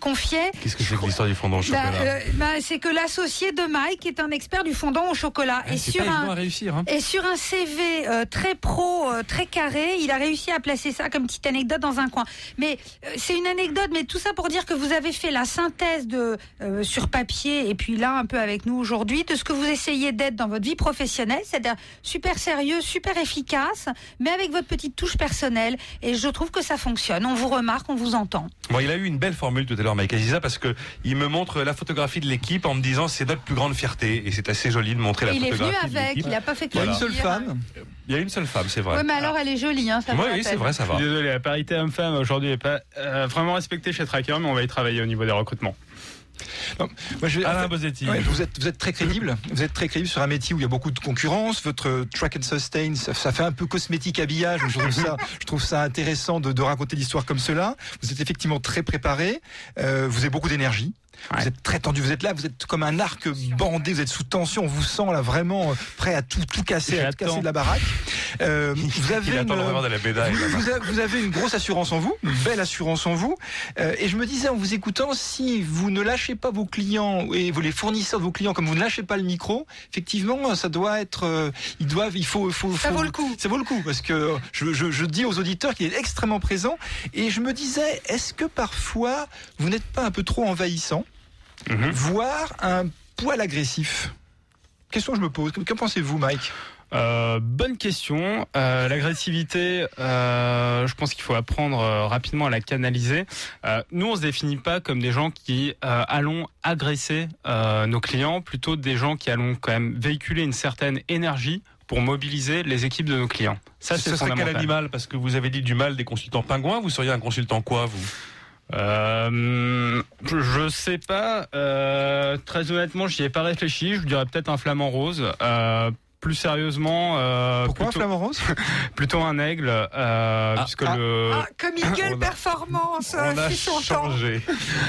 confiais. Qu'est-ce que c'est l'histoire du fondant au bah, chocolat? euh, bah, C'est que l'associé de Mike est un expert du fondant au chocolat. Ah, et, sur un, réussir, hein. et sur un CV euh, très pro, euh, très carré, il a réussi à placer ça comme petite anecdote dans un coin. Mais c'est une anecdote, mais tout ça pour dire que vous avez fait la synthèse de sur papier et puis là un peu avec nous aujourd'hui de ce que vous essayez d'être dans votre vie professionnelle, c'est-à-dire super sérieux, super efficace, mais avec votre petite touche personnelle. Et je trouve que ça fonctionne. On vous remarque, on vous entend. Bon, il a eu une belle formule tout à l'heure, Mike Aziza, parce que il me montre la photographie de l'équipe en me disant c'est notre plus grande fierté et c'est assez joli de montrer la il photographie. Il est venu avec, il n'a pas fait que Il y a une seule femme. Il y a une seule femme, c'est vrai. Oui, mais alors elle est jolie, hein, ça Oui, oui c'est vrai, ça va. Désolé, la parité homme-femme aujourd'hui n'est pas euh, vraiment respectée chez Tracker, mais on va y travailler au niveau des recrutements. Moi, je Alain vous, êtes, vous êtes très crédible. Vous êtes très crédible sur un métier où il y a beaucoup de concurrence. Votre track and sustain, ça, fait un peu cosmétique habillage. Je trouve ça, je trouve ça intéressant de, de raconter l'histoire comme cela. Vous êtes effectivement très préparé. Euh, vous avez beaucoup d'énergie. Vous êtes très tendu, vous êtes là, vous êtes comme un arc bandé, vous êtes sous tension, on vous sent là vraiment euh, prêt à tout, tout casser, à tout casser de la baraque. Euh, vous, avez une, vous, avez une grosse assurance en vous, une belle assurance en vous. Euh, et je me disais en vous écoutant, si vous ne lâchez pas vos clients et vous les fournisseurs de vos clients, comme vous ne lâchez pas le micro, effectivement, ça doit être, euh, ils doivent, il faut, faut, ça vaut le coup. Ça vaut le coup parce que je, je, je dis aux auditeurs qu'il est extrêmement présent. Et je me disais, est-ce que parfois vous n'êtes pas un peu trop envahissant? Mhm. voire un poil agressif Question que je me pose. Que pensez-vous, Mike euh, bonne question. Euh, l'agressivité, euh, je pense qu'il faut apprendre rapidement à la canaliser. nous, on se définit pas comme des gens qui allons agresser nos clients, plutôt des gens qui allons quand même véhiculer une certaine énergie pour mobiliser les équipes de nos clients. Ça, c'est Ce serait quel animal? Parce que vous avez dit du mal des consultants pingouins. Vous seriez un consultant quoi, vous? Euh, je sais pas. Euh, très honnêtement, j'y ai pas réfléchi. Je dirais peut-être un flamant rose. Euh, plus sérieusement, euh, Pourquoi un plutôt, flamant rose plutôt un aigle, euh, puisque ah. le Ah, comme a- performance, On a changé.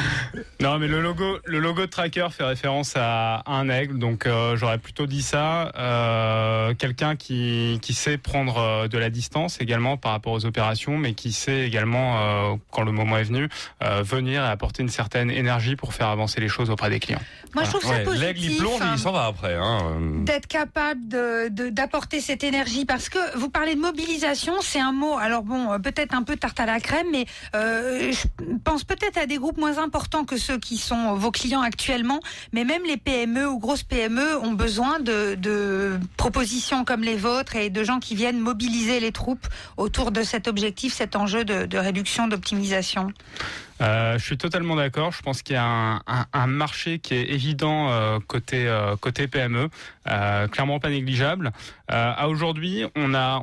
non mais le logo, le logo de Tracker fait référence à un aigle, donc euh, j'aurais plutôt dit ça. Euh, Quelqu'un qui qui sait prendre de la distance également par rapport aux opérations, mais qui sait également, euh, quand le moment est venu, euh, venir et apporter une certaine énergie pour faire avancer les choses auprès des clients. Moi, je trouve ça Ouais, positif. L'aigle, il plonge, hein, il s'en va après. Hein. d'être capable de- d'apporter cette énergie parce que vous parlez de mobilisation, c'est un mot, alors bon, euh, peut-être un peu tarte à la crème, mais euh, je pense peut-être à des groupes moins importants que ceux qui sont vos clients actuellement, mais même les PME ou grosses PME ont besoin de, propositions comme les vôtres et de gens qui viennent mobiliser les troupes autour de cet objectif, cet enjeu de réduction, d'optimisation. Euh, je suis totalement d'accord. Je pense qu'il y a un, marché qui est évident euh, côté euh, PME, euh, clairement pas négligeable. À aujourd'hui, on a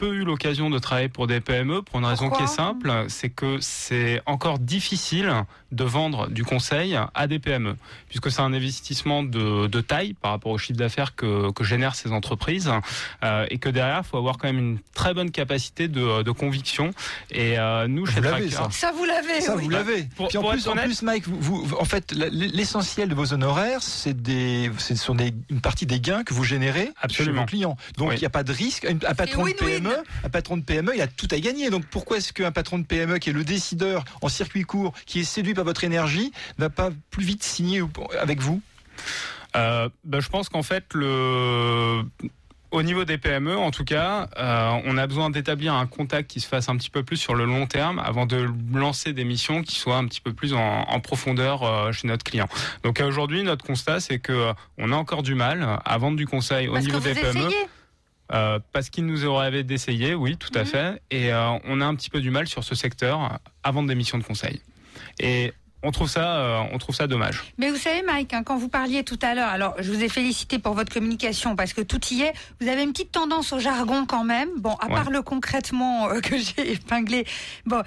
peu eu l'occasion de travailler pour des PME pour une raison qui est simple, c'est que c'est encore difficile de vendre du conseil à des PME, puisque c'est un investissement de, de taille par rapport au chiffre d'affaires que, que génèrent ces entreprises, euh, et que derrière, il faut avoir quand même une très bonne capacité de, de conviction. Et euh, nous, Vous chez Tracker, ça. Ça, vous l'avez, Ça, oui. vous l'avez. Pour- Puis en pour plus, en Mike, vous, vous- en fait, l'essentiel de vos honoraires, c'est des, ce sont des, une partie des gains que vous générez Absolument. chez vos clients. Donc, il Oui. n'y a pas de risque. Un, un patron de win-win. PME, un patron de PME, il a tout à gagner. Donc, pourquoi est-ce qu'un patron de PME qui est le décideur en circuit court, qui est séduit par votre énergie, va pas plus vite signer avec vous? Euh, bah, je pense qu'en fait, le... au niveau des PME, en tout cas, euh, on a besoin d'établir un contact qui se fasse un petit peu plus sur le long terme avant de lancer des missions qui soient un petit peu plus en, en profondeur euh, chez notre client. Donc aujourd'hui, notre constat, c'est que euh, on a encore du mal à vendre du conseil au Parce que niveau vous des PME. essayez. Euh, parce qu'il nous aurait rêvé d'essayer, oui, tout à Mhm. fait. Et euh, on a un petit peu du mal sur ce secteur vendre des missions de conseil. Et on trouve ça, euh, on trouve ça dommage. Mais vous savez, Mike, hein, quand vous parliez tout à l'heure, alors je vous ai félicité pour votre communication parce que tout y est. Vous avez une petite tendance au jargon quand même. Bon, à Ouais. part le concrètement euh, que j'ai épinglé, bon,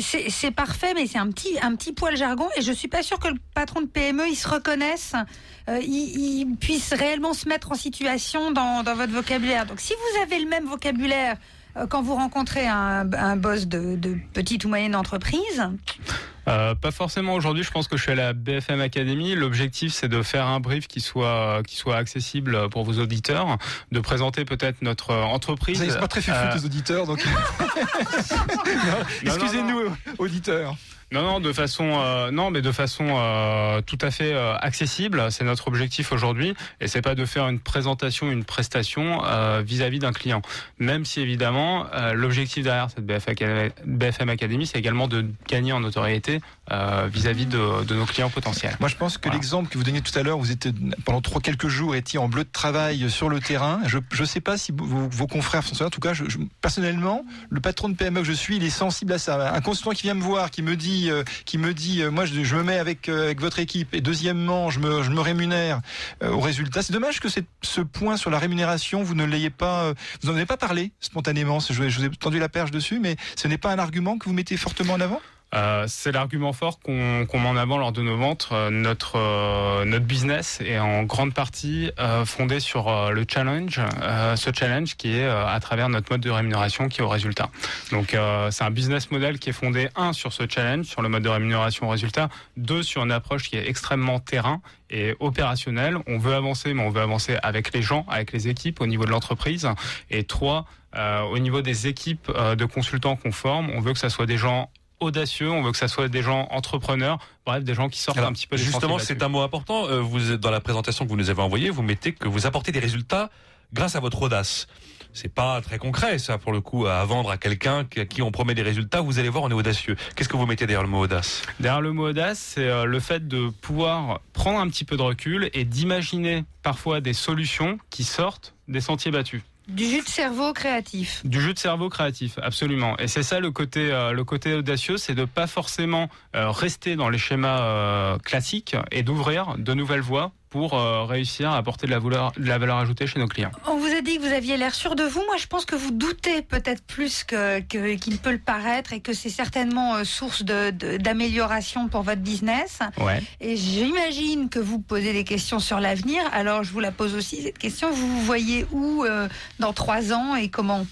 c'est parfait, mais c'est un petit, un petit poil jargon. Et je suis pas sûre que le patron de PME il se reconnaisse, euh, il, il puisse réellement se mettre en situation dans, dans votre vocabulaire. Donc, si vous avez le même vocabulaire quand vous rencontrez un, un boss de, de petite ou moyenne entreprise, Euh, pas forcément aujourd'hui. Je pense que je suis à la BFM Academy. L'objectif, c'est de faire un brief qui soit qui soit accessible pour vos auditeurs, de présenter peut-être notre euh, entreprise. Vous savez, c'est pas très Euh, fufut, les auditeurs, donc. Excusez-nous, auditeurs. Non, non, de façon, euh, non, mais de façon euh, tout à fait euh, accessible. C'est notre objectif aujourd'hui, et c'est pas de faire une présentation, une prestation vis-à-vis d'un client. Même si évidemment, l'objectif derrière cette BFM Academy, c'est également de gagner en notoriété vis-à-vis de, de nos clients potentiels. Moi, je pense que Voilà. l'exemple que vous donniez tout à l'heure, vous étiez pendant trois quelques jours étiez en bleu de travail sur le terrain. Je ne sais pas si vos, vos confrères sont. En tout cas, je, je- personnellement, le patron de PME que je suis, il est sensible à ça. Un consultant qui vient me voir, qui me dit, euh, qui me dit, euh, moi, je, me mets avec, euh, avec votre équipe. Et deuxièmement, je me, rémunère au résultat. C'est dommage que ce point sur la rémunération, vous ne l'ayez pas, vous n'en avez pas parlé spontanément. Je vous ai tendu la perche dessus, mais ce n'est pas un argument que vous mettez fortement en avant? Euh, c'est l'argument fort qu'on qu'on met en avant lors de nos ventes. Euh, notre euh, notre business est en grande partie euh, fondé sur euh, le challenge, ce challenge qui est à travers notre mode de rémunération qui est au résultat. Donc c'est un business model qui est fondé un sur ce challenge, sur le mode de rémunération au résultat, deux sur une approche qui est extrêmement terrain et opérationnelle. On veut avancer, mais on veut avancer avec les gens, avec les équipes au niveau de l'entreprise. Et trois, euh, au niveau des équipes euh, de consultants qu'on forme, on veut que ça soit des gens audacieux, on veut que ça soit des gens entrepreneurs, bref, des gens qui sortent Alors, un petit peu des Justement, c'est un mot important. Euh, Vous dans la présentation que vous nous avez envoyée, vous mettez que vous apportez des résultats grâce à votre audace. C'est pas très concret, ça, pour le coup, à vendre à quelqu'un à qui on promet des résultats. Vous allez voir, on est audacieux. Qu'est-ce que vous mettez derrière le mot audace? Derrière le mot audace, c'est euh, le fait de pouvoir prendre un petit peu de recul et d'imaginer parfois des solutions qui sortent des sentiers battus. Du jus de cerveau créatif. Du jeu de cerveau créatif, absolument. Et c'est ça le côté, euh, le côté audacieux, c'est de pas forcément euh, rester dans les schémas euh, classiques et d'ouvrir de nouvelles voies pour euh, réussir à apporter de la, valeur, de la valeur ajoutée chez nos clients. On vous a dit que vous aviez l'air sûr de vous. Moi, je pense que vous doutez peut-être plus que, que- qu'il peut le paraître et que c'est certainement euh, source de, de- d'amélioration pour votre business. Ouais. Et j'imagine que vous posez des questions sur l'avenir. Alors, je vous la pose aussi, cette question. Vous vous voyez où euh, dans trois ans et comment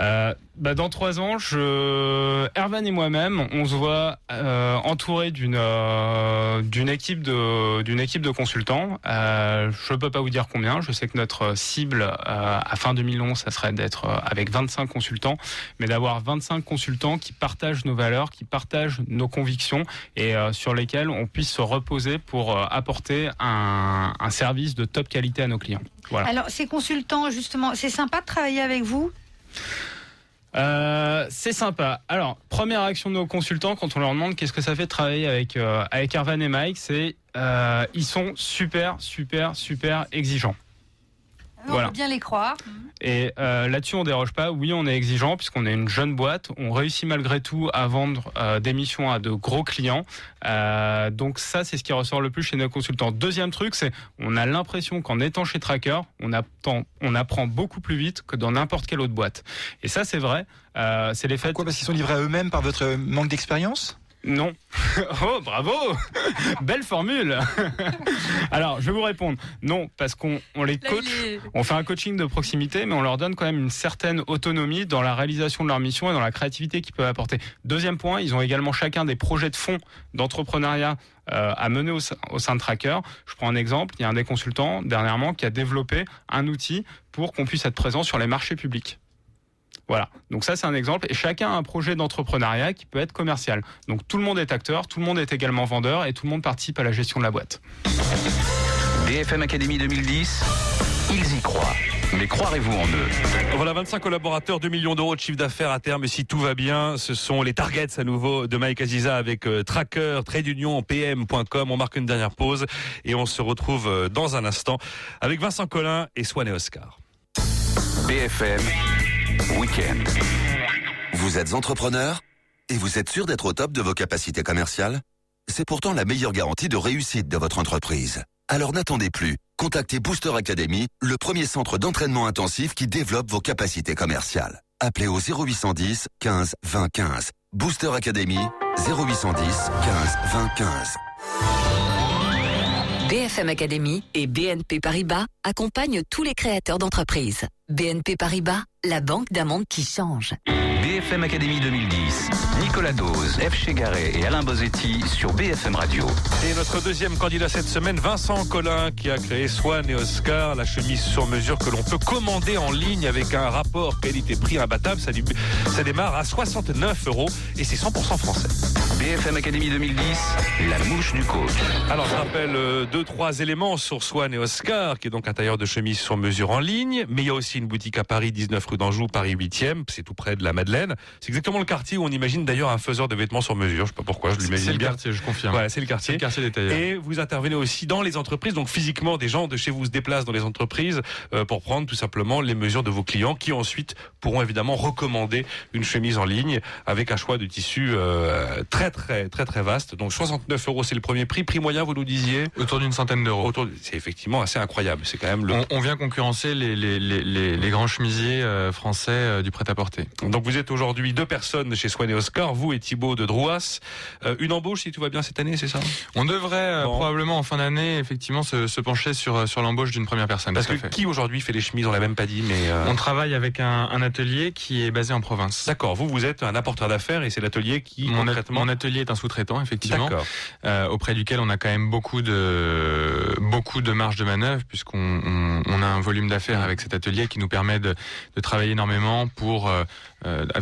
Euh, bah, dans trois ans, je, Erwan et moi-même, on se voit euh, entouré d'une euh, d'une équipe de d'une équipe de consultants. Euh, je peux pas vous dire combien. Je sais que notre cible euh, à fin 2011, ça serait d'être euh, avec 25 consultants, mais d'avoir 25 consultants qui partagent nos valeurs, qui partagent nos convictions et sur lesquels on puisse se reposer pour apporter un, un service de top qualité à nos clients. Voilà. Alors, ces consultants, justement, c'est sympa de travailler avec vous? Euh, c'est sympa. Alors, première réaction de nos consultants quand on leur demande qu'est-ce que ça fait de travailler avec euh, avec Ervan et Mike, c'est euh, ils sont super super super exigeants. On Voilà. peut bien les croire. Et euh, là-dessus, on déroge pas. Oui, on est exigeant puisqu'on est une jeune boîte. On réussit malgré tout à vendre euh, des missions à de gros clients. Euh, donc ça, c'est ce qui ressort le plus chez nos consultants. Deuxième truc, c'est on a l'impression qu'en étant chez Tracker, on, apprend, on apprend beaucoup plus vite que dans n'importe quelle autre boîte. Et ça, c'est vrai. Euh, c'est les faits. Pourquoi Parce qu'ils sont livrés à eux-mêmes par votre manque d'expérience? Non. oh, bravo Belle formule Alors, je vais vous répondre. Non, parce qu'on on les coach, on fait un coaching de proximité, mais on leur donne quand même une certaine autonomie dans la réalisation de leur mission et dans la créativité qu'ils peuvent apporter. Deuxième point, ils ont également chacun des projets de fonds d'entrepreneuriat euh, à mener au, sein- au sein de Tracker. Je prends un exemple, il y a un des consultants dernièrement qui a développé un outil pour qu'on puisse être présent sur les marchés publics. Voilà. Donc ça, c'est un exemple. Et chacun a un projet d'entrepreneuriat qui peut être commercial. Donc tout le monde est acteur, tout le monde est également vendeur et tout le monde participe à la gestion de la boîte. BFM Academy 2010, ils y croient. Mais croirez-vous en eux? Voilà 25 collaborateurs, 2 millions d'euros de chiffre d'affaires à terme si tout va bien. Ce sont les targets à nouveau de Mike Aziza avec euh, Tracker, Trade Union, PM.com. On marque une dernière pause et on se retrouve euh, dans un instant avec Vincent Collin et Swan et Oscar. BFM Weekend. Vous êtes entrepreneur et vous êtes sûr d'être au top de vos capacités commerciales? C'est pourtant la meilleure garantie de réussite de votre entreprise. Alors n'attendez plus. Contactez Booster Academy, le premier centre d'entraînement intensif qui développe vos capacités commerciales. Appelez au 0810 15 20 15. Booster Academy 0810 15 20 15. BFM Academy et BNP Paribas accompagnent tous les créateurs d'entreprises. BNP Paribas, la banque d'un monde qui change. BFM Academy 2010. Nicolas Dose, F. Chegaray et Alain Bozetti sur BFM Radio. Et notre deuxième candidat cette semaine, Vincent Collin, qui a créé Swan et Oscar, la chemise sur mesure que l'on peut commander en ligne avec un rapport qualité-prix imbattable. Ça, démarre à 69 euros et c'est 100% français. BFM Academy 2010, la mouche du coach. Alors, je rappelle euh, deux, trois éléments sur Swan et Oscar, qui est donc un tailleur de chemise sur mesure en ligne. Mais il y a aussi une boutique à Paris, 19 rue d'Anjou, Paris 8e. C'est tout près de la Madeleine. C'est exactement le quartier où on imagine d'ailleurs un faiseur de vêtements sur mesure. Je sais pas pourquoi, je l'imagine C'est le quartier, je confirme. Voilà, c'est le quartier. Le quartier des tailleurs. Et vous intervenez aussi dans les entreprises, donc physiquement, des gens de chez vous se déplacent dans les entreprises euh, pour prendre tout simplement les mesures de vos clients, qui ensuite pourront évidemment recommander une chemise en ligne avec un choix de tissu euh, très très très très vaste. Donc 69 euros, c'est le premier prix. Prix moyen, vous nous disiez Autour d'une centaine d'euros. C'est effectivement assez incroyable. C'est quand même le. On, on vient concurrencer les, les, les, les, les grands chemisiers euh, français du prêt-à-porter. Donc vous êtes aujourd'hui deux personnes chez Swan et Oscar, vous et Thibaut de Drouas. Euh, une embauche si tout va bien cette année, c'est ça? On devrait euh, Bon. probablement en fin d'année effectivement se, se pencher sur, euh, sur l'embauche d'une première personne. Parce que fait. qui aujourd'hui fait les chemises? On l'a même pas dit, mais. On travaille avec un, un atelier qui est basé en province. D'accord, vous vous êtes un apporteur d'affaires et c'est l'atelier qui Mon, a- concrètement. mon atelier est un sous-traitant, effectivement, D'accord. auprès duquel on a quand même beaucoup de beaucoup de marge de manœuvre puisqu'on on, on a un volume d'affaires avec cet atelier qui nous permet de, de travailler énormément pour euh,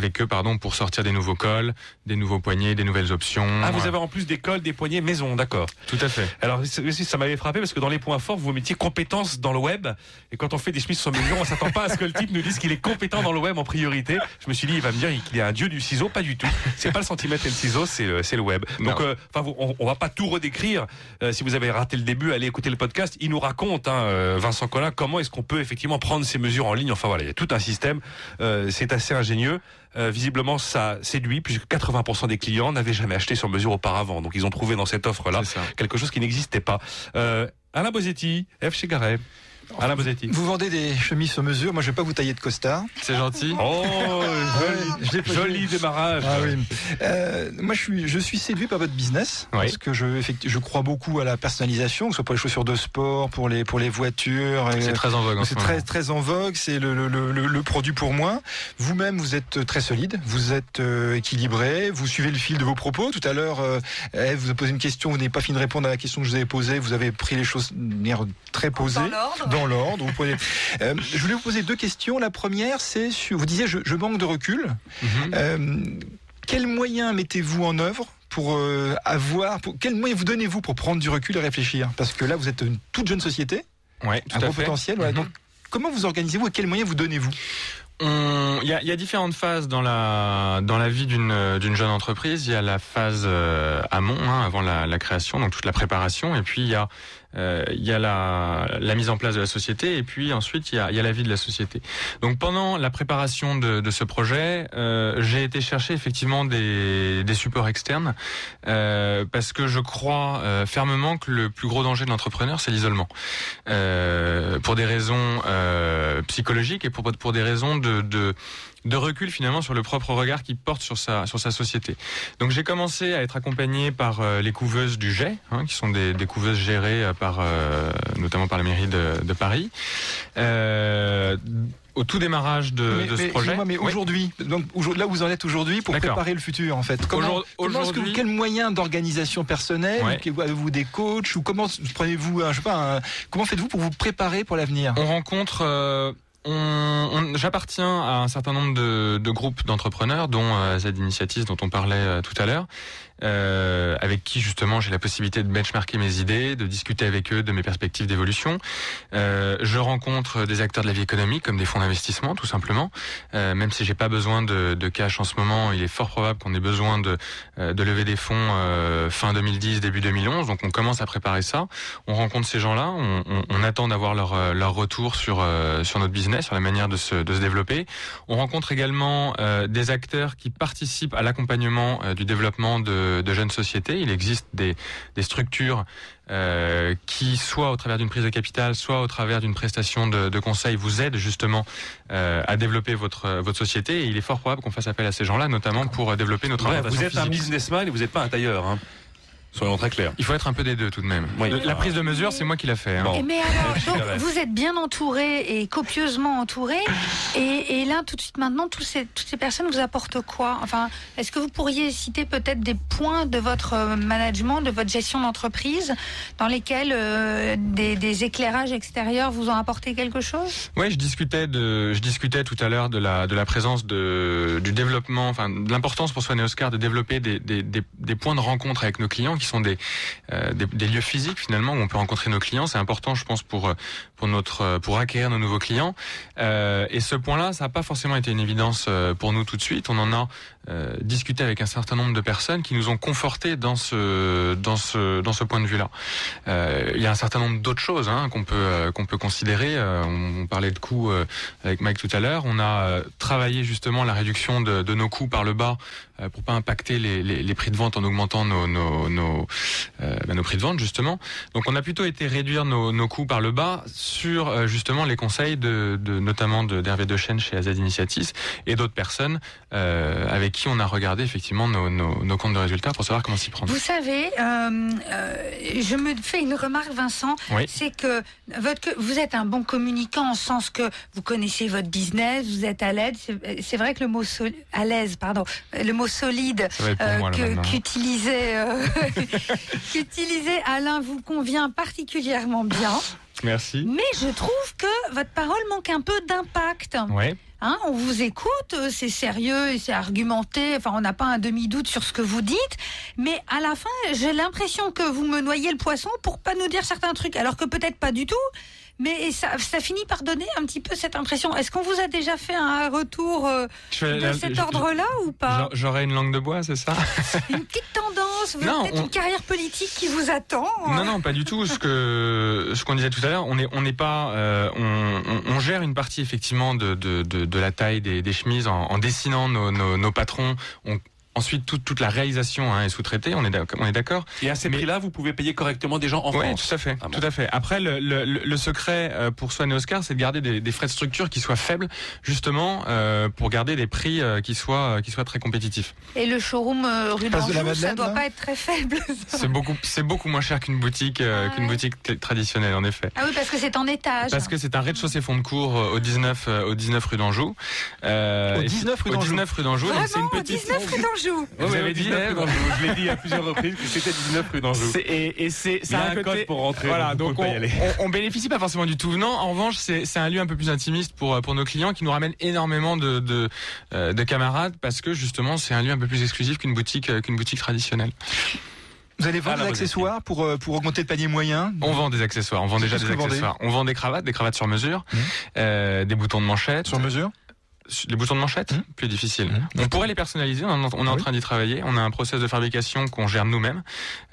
avec eux pardon pour sortir des nouveaux cols, des nouveaux poignets, des nouvelles options. Ah, vous avez en plus des cols, des poignées maison, d'accord. tout à fait. Alors, ça m'avait frappé parce que dans les points forts, vous mettiez compétences dans le web. Et quand on fait des chemises sur mesure, on s'attend pas à ce que le type nous dise qu'il est compétent dans le web en priorité. Je me suis dit, il va me dire qu'il est un dieu du ciseau. Pas du tout. C'est pas le centimètre et le ciseau, c'est le, web. Donc, euh, on, on va pas tout redécrire. Euh, si vous avez raté le début, allez écouter le podcast. Il nous raconte, hein, euh, Vincent Collin, comment est-ce qu'on peut effectivement prendre ces mesures en ligne. Enfin voilà, il y a tout un système. Euh, c'est assez ingénieux. Euh, visiblement, ça séduit puisque 80% des clients n'avaient jamais acheté sur mesure auparavant. Donc, ils ont trouvé dans cette offre-là quelque chose qui n'existait pas. Euh, Alain Bosetti, F chez Garret. Alain Bosetti. Vous vendez des chemises sur mesure. Moi, je vais pas vous tailler de costard. C'est gentil. Oh, joli, joli démarrage. Ah oui. Euh, moi, je suis, je suis séduit par votre business Oui. parce que je, je crois beaucoup à la personnalisation, que ce soit pour les chaussures de sport, pour les, pour les voitures. C'est très en vogue en c'est ce très, en vogue, c'est le, le, le, le- le produit pour moi. Vous-même, vous êtes très solide, vous êtes euh, équilibré, vous suivez le fil de vos propos. Tout à l'heure, euh, vous a posé une question, vous n'avez pas fini de répondre à la question que je vous avais posée, vous avez pris les choses de manière très posée. Dans l'ordre. Dans l'ordre. Vous Euh, je voulais vous poser deux questions. La première, c'est sur, vous disiez, je, je manque de recul. Mhm. Euh, quels moyens mettez-vous en œuvre pour euh, avoir, pour, quels moyens vous donnez-vous pour prendre du recul et réfléchir? Parce que là, vous êtes une toute jeune société, Ouais, tout un à gros fait. potentiel. Voilà. Mhm. Donc, comment vous organisez-vous et quels moyens vous donnez-vous? On- Il y, y a différentes phases dans la dans la vie d'une d'une jeune entreprise. Il y a la phase euh, amont, hein, avant la, la création, donc toute la préparation, et puis il y a euh, il y a la, la mise en place de la société, et puis ensuite il y a, il y a la vie de la société. Donc pendant la préparation de, de ce projet, euh, j'ai été chercher effectivement des, des supports externes euh, parce que je crois euh, fermement que le plus gros danger de l'entrepreneur c'est l'isolement, euh, pour des raisons euh, psychologiques et pour pour des raisons de, de de recul finalement sur le propre regard qu'il porte sur sa sur sa société. Donc j'ai commencé à être accompagné par euh, les couveuses du GET, hein, qui sont des, des couveuses gérées euh, par euh, notamment par la mairie de, de Paris. Euh, au tout démarrage de, mais, de ce mais, projet. mais Oui. aujourd'hui, donc là où vous en êtes aujourd'hui, pour préparer le futur, en fait. Comment, Aujourd'hui- comment est-ce que vous, aujourd'hui- quels moyens d'organisation personnelle Ouais. Avez-vous des coachs ou comment prenez-vous, je sais pas, un- comment faites-vous pour vous préparer pour l'avenir? On rencontre. euh, on, on- J'appartiens à un certain nombre de, de groupes d'entrepreneurs, dont euh, Z Initiatives, dont on parlait euh, tout à l'heure, euh, avec qui justement j'ai la possibilité de benchmarker mes idées, de discuter avec eux de mes perspectives d'évolution. Euh, je rencontre des acteurs de la vie économique, comme des fonds d'investissement, tout simplement. Euh, même si j'ai pas besoin de, de cash en ce moment, il est fort probable qu'on ait besoin de, euh, de lever des fonds fin 2010, début 2011. Donc on commence à préparer ça. On rencontre ces gens-là, on, on- attend d'avoir leur, leur retour sur, sur notre business, sur la manière de se, de se développer. On rencontre également euh, des acteurs qui participent à l'accompagnement euh, du développement de, de jeunes sociétés. Il existe des, des structures euh, qui, soit au travers d'une prise de capital, soit au travers d'une prestation de, de conseil, vous aident justement à développer votre, votre société. Et il est fort probable qu'on fasse appel à ces gens-là, notamment pour développer notre implantation vous êtes un businessman et vous n'êtes pas un tailleur. Hein. Soyons très clairs. Il faut être un peu des deux tout de même. Oui. La prise de mesure, c'est moi qui l'a fait. hein. Bon. Mais alors, donc, vous êtes bien entouré et copieusement entouré. Et, et là, tout de suite maintenant, ces, toutes ces personnes vous apportent quoi? Enfin, est-ce que vous pourriez citer peut-être des points de votre euh, management, de votre gestion d'entreprise, dans lesquels euh, des, des éclairages extérieurs vous ont apporté quelque chose? Oui, je discutais de, je discutais tout à l'heure de la de la présence de du développement, enfin de l'importance pour Swan et Oscar de développer des, des, des, des points de rencontre avec nos clients qui sont des, euh, des des lieux physiques finalement où on peut rencontrer nos clients. C'est important, je pense, pour euh, pour notre euh, pour acquérir nos nouveaux clients. Euh, et ce point-là, ça n'a pas forcément été une évidence euh, pour nous tout de suite. On en a euh, discuté avec un certain nombre de personnes qui nous ont confortés dans ce dans ce dans ce point de vue-là. Euh, il y a un certain nombre d'autres choses hein, qu'on peut euh, qu'on peut considérer. On, on parlait de coûts avec Mike tout à l'heure. On a travaillé justement la réduction de, de nos coûts par le bas pour pas impacter les, les, les prix de vente en augmentant nos nos nos, bah, nos prix de vente justement. Donc on a plutôt été réduire nos, nos coûts par le bas sur euh, justement les conseils de, de notamment de d'Hervé Dechaine chez AZ Initiatis et d'autres personnes euh, avec qui on a regardé effectivement nos, nos, nos comptes de résultats pour savoir comment s'y prendre. Vous savez, euh, euh, je me fais une remarque, Vincent, Oui. c'est que votre, vous êtes un bon communicant en sens que vous connaissez votre business, vous êtes à l'aise. C'est- vrai que le mot sol- à l'aise, pardon, le mot solide qu'utilisait qu'utilisait Alain vous convient particulièrement bien. Merci. Mais je trouve que votre parole manque un peu d'impact. Ouais. Hein, on vous écoute, euh, c'est sérieux et c'est argumenté. Enfin, on n'a pas un demi-doute sur ce que vous dites. Mais à la fin, j'ai l'impression que vous me noyez le poisson pour pas nous dire certains trucs, alors que peut-être pas du tout. Mais ça, ça finit par donner un petit peu cette impression. Est-ce qu'on vous a déjà fait un retour euh, de la- cet ordre-là ou pas J'a- J'aurais une langue de bois, c'est ça Une petite tendance, vous Non, avez peut-être on- une carrière politique qui vous attend. Non, non, pas du tout. Ce que ce qu'on disait tout à l'heure, on est on n'est pas, euh, on, on, on gère une partie effectivement de de, de, de la taille des, des chemises en, en dessinant nos, nos, nos patrons. On Ensuite, toute, toute la réalisation hein, est sous-traitée, on est d'ac- on est d'accord. Et à ces prix-là, vous pouvez payer correctement des gens en Oui, France. tout à fait, Ah bon. tout à fait. Après, le, le, le secret euh, pour Swan et Oscar, c'est de garder des, des frais de structure qui soient faibles, justement, euh, pour garder des prix euh, qui soient qui soient très compétitifs. Et le showroom euh, rue d'Anjou, ça doit pas être très faible. C'est beaucoup c'est beaucoup moins cher qu'une boutique euh, Ah qu'une ouais. boutique traditionnelle, en effet. Ah oui, parce que c'est en étage. Parce que c'est un rez-de-chaussée fond de cours euh, au 19 euh, au 19 rue d'Anjou. Euh, Au et- 19 rue Au d'Anjou. 19 rue d'Anjou. c'est Vraiment, une au petite 19 rue d'Anjou. Vous avez dit 19 rue d'Anjou. Je l'ai dit à plusieurs reprises que c'était 19 rue d'Anjou. C'est- Et, et c'est ça a un un côté code pour rentrer, Voilà, donc on, pas y aller. on, on bénéficie pas forcément du tout venant. En revanche, c'est un lieu un peu plus intimiste pour pour nos clients qui nous ramène énormément de de, euh, de camarades parce que justement c'est un lieu un peu plus exclusif qu'une boutique euh, qu'une boutique traditionnelle. Vous allez Ah, vendre la des accessoires pour, euh, pour augmenter le panier moyen? On vend des accessoires, on vend déjà des accessoires. On vend des cravates, des cravates sur mesure, euh, des boutons de manchette. sur mesure? Les boutons de manchette, Mhm. plus difficile. Mhm. On pourrait les personnaliser, on, en- on est en Oui. train d'y travailler. On a un process de fabrication qu'on gère nous-mêmes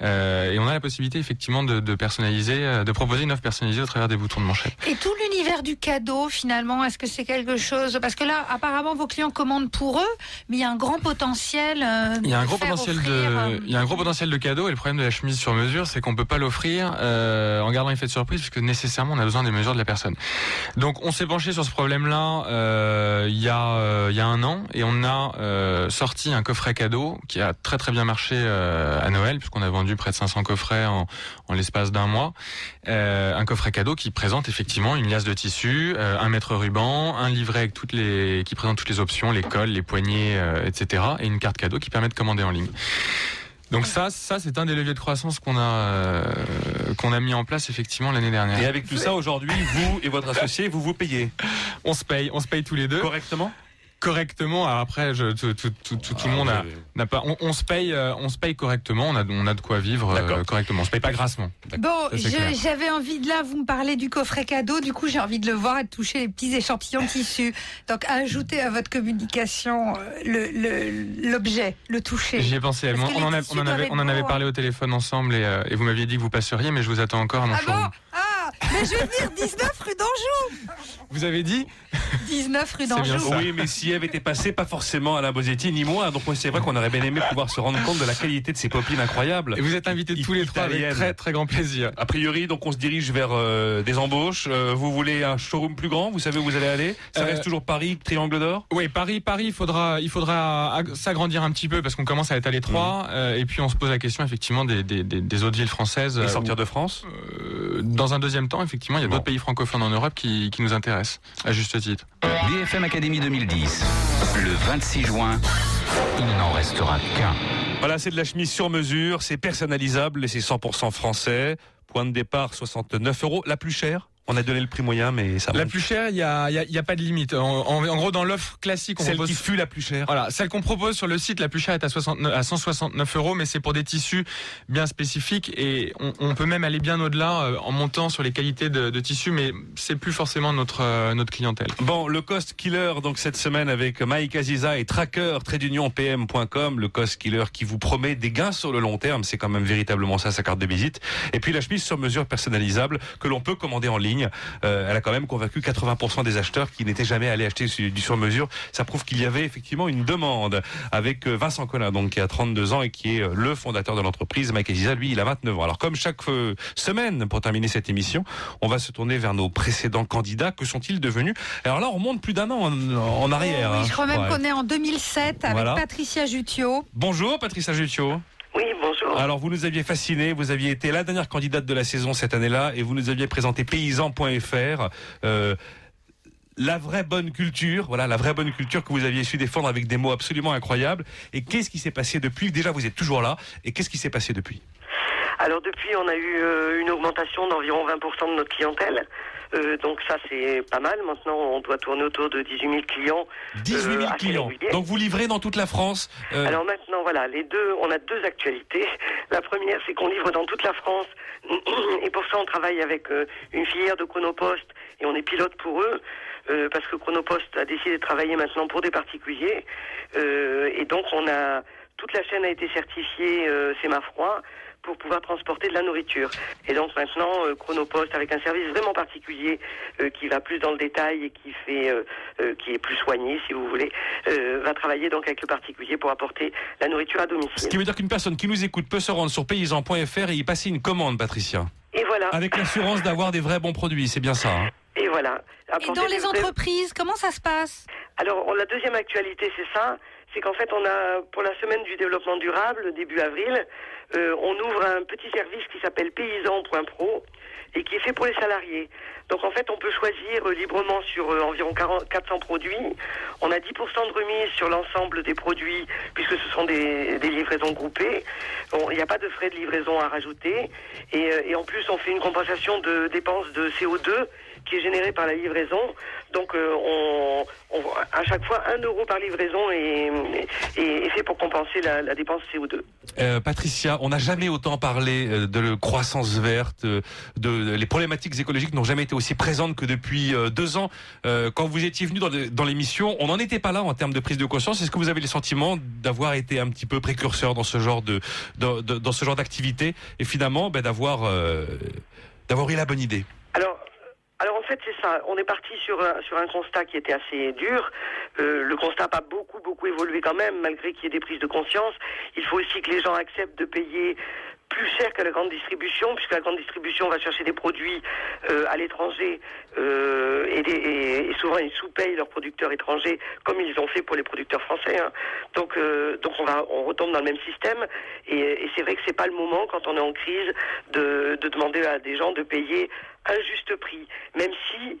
euh, et on a la possibilité effectivement de, de personnaliser, euh, de proposer une offre personnalisée au travers des boutons de manchette. Et tout l'univers du cadeau, finalement, est-ce que c'est quelque chose Parce que là, apparemment, vos clients commandent pour eux, mais il y a un grand potentiel. euh, Il y a un de gros potentiel offrir, de, euh, il y a un gros potentiel de cadeau et le problème de la chemise sur mesure, c'est qu'on peut pas l'offrir euh, en gardant l'effet de surprise puisque nécessairement on a besoin des mesures de la personne. Donc on s'est penché sur ce problème-là euh, y a euh, il y a un an et on a euh, sorti un coffret cadeau qui a très très bien marché euh, à Noël puisqu'on a vendu près de 500 coffrets en, en l'espace d'un mois. Euh, un coffret cadeau qui présente effectivement une liasse de tissu, euh, un mètre ruban, un livret avec toutes les qui présente toutes les options, les cols, les poignées, etc. et une carte cadeau qui permet de commander en ligne. Donc ça, ça c'est un des leviers de croissance qu'on a euh, qu'on a mis en place effectivement l'année dernière. Et avec tout ça, aujourd'hui, vous et votre associé, vous vous payez. On se paye, on se paye tous les deux. Correctement correctement. Alors après, je, tout, tout, tout, tout, tout le monde Ah, oui, n'a pas. On, on se paye, euh, on se paye correctement. On a, on a de quoi vivre euh, correctement. On se paye pas grassement. Bon, j'avais envie de là, vous me parlez du coffret cadeau, du coup j'ai envie de le voir et de toucher les petits échantillons de tissu. Donc ajoutez à votre communication euh, le- le- l'objet, le, toucher. J'y ai pensé. Parce On, en, a- tissus on en doivent avait, être on en avait beaux, parlé au téléphone ensemble et, euh, et vous m'aviez dit que vous passeriez, mais je vous attends encore à mon Ah. Ah, mais je vais venir 19 rue d'Anjou Vous avez dit 19 rue d'Anjou. Oui, mais si Eve était passée, pas forcément à la Bosetti ni moi. Donc c'est vrai qu'on aurait bien aimé pouvoir se rendre compte de la qualité de ces popines incroyables. Et vous êtes invités tous les trois avec très très grand plaisir. A priori, donc on se dirige vers euh, des embauches. Euh, vous voulez un showroom plus grand? Vous savez où vous allez aller? Ça Euh, reste toujours Paris, Triangle d'Or? Oui, Paris, Paris, il faudra, il faudra ag- s'agrandir un petit peu parce qu'on commence à être à l'étroit. euh, et puis on se pose la question effectivement des, des, des, des autres villes françaises. Et sortir de France? Euh, dans un deuxième temps, effectivement, il y a Bon. d'autres pays francophones en Europe qui, qui nous intéressent, à juste titre. BFM Academy 2010. Le 26 juin, il n'en restera qu'un. Voilà, c'est de la chemise sur mesure, c'est personnalisable et c'est 100% français. Point de départ 69 euros. La plus chère On a donné le prix moyen, mais ça La monte. plus chère, il y a, y a, il y a pas de limite. En, en- en gros, dans l'offre classique, on Celle propose qui fut la plus chère. Voilà, celle qu'on propose sur le site, la plus chère est à, 69, à 169 euros, mais c'est pour des tissus bien spécifiques et on, on peut même aller bien au-delà euh, en montant sur les qualités de, de tissus, mais c'est plus forcément notre euh, notre clientèle. Bon, le cost killer donc cette semaine avec Mike Aziza et Tracker pm.com, le cost killer qui vous promet des gains sur le long terme, c'est quand même véritablement ça sa carte de visite. Et puis la chemise sur mesure personnalisable que l'on peut commander en ligne. Euh, elle a quand même convaincu 80% des acheteurs qui n'étaient jamais allés acheter du sur mesure. Ça prouve qu'il y avait effectivement une demande avec euh, Vincent Collin donc qui a 32 ans et qui est euh, le fondateur de l'entreprise. Mike Aziza lui, il a 29 ans. Alors comme chaque semaine pour terminer cette émission, on va se tourner vers nos précédents candidats. Que sont-ils devenus? Alors là, on remonte plus d'un an en, en arrière. Oui, hein. je crois même Ouais. qu'on est en 2007 avec Voilà. Patricia Jutio. Bonjour Patricia Jutio. Alors vous nous aviez fasciné, vous aviez été la dernière candidate de la saison cette année-là et vous nous aviez présenté paysan.fr. Euh, la vraie bonne culture, voilà, la vraie bonne culture que vous aviez su défendre avec des mots absolument incroyables. Et qu'est-ce qui s'est passé depuis? Déjà, vous êtes toujours là. Et qu'est-ce qui s'est passé depuis? Alors depuis, on a eu euh, une augmentation d'environ 20% de notre clientèle. Euh, donc ça, c'est pas mal. Maintenant, on doit tourner autour de 18 000 clients. 18 000 euh, assez clients. réguliers. Donc vous livrez dans toute la France. Euh, Alors maintenant, voilà, les deux, on a deux actualités. La première, c'est qu'on livre dans toute la France, et pour ça, on travaille avec euh, une filière de Chronopost, et on est pilote pour eux, euh, parce que Chronopost a décidé de travailler maintenant pour des particuliers, Euh, et donc on a toute la chaîne a été certifiée euh, C'est ma froid pour pouvoir transporter de la nourriture. Et donc maintenant, euh, Chronopost, avec un service vraiment particulier euh, qui va plus dans le détail et qui fait, euh, euh, qui est plus soigné, si vous voulez, euh, va travailler donc avec le particulier pour apporter la nourriture à Ce domicile. qui veut dire qu'une personne qui nous écoute peut se rendre sur paysan.fr et y passer une commande, Patricia. Et voilà. Avec l'assurance d'avoir des vrais bons produits, c'est bien ça. hein. Et voilà. Et dans les entreprises, comment ça se passe? Alors, on- la deuxième actualité, c'est ça. C'est qu'en fait, on a, pour la semaine du développement durable, début avril, euh, on ouvre un petit service qui s'appelle paysan.pro et qui est fait pour les salariés. Donc, en fait, on peut choisir euh, librement sur euh, environ 40 400 produits. On a 10% de remise sur l'ensemble des produits puisque ce sont des, livraisons groupées. Il n'y a pas de frais de livraison à rajouter. Et, et en plus, on fait une compensation de dépenses de CO2 qui est générée par la livraison. Donc, euh, on, on- à chaque fois, 1 euro par livraison est, est, est fait pour compenser la, la dépense CO2. Euh, Patricia, on n'a jamais autant parlé euh, de croissance verte, euh, de, de- les problématiques écologiques n'ont jamais été aussi présentes que depuis deux ans. Euh, quand vous étiez venu dans, l'émission, on n'en était pas là en termes de prise de conscience. Est-ce que vous avez le sentiment d'avoir été un petit peu précurseur dans ce genre de, de- de- dans ce genre d'activité et finalement ben, d'avoir d'avoir eu la bonne idée? Alors, alors en fait, c'est ça. On est parti sur un, sur un constat qui était assez dur. Euh, le constat pas beaucoup, beaucoup évolué quand même, malgré qu'il y ait des prises de conscience. Il faut aussi que les gens acceptent de payer plus cher que la grande distribution, puisque la grande distribution va chercher des produits euh, à l'étranger euh, et, et- souvent ils sous-payent leurs producteurs étrangers, comme ils ont fait pour les producteurs français. hein. Donc, euh, donc on, va, on retombe dans le même système. Et, c'est vrai que c'est pas le moment, quand on est en crise, de, de demander à des gens de payer un juste prix, même si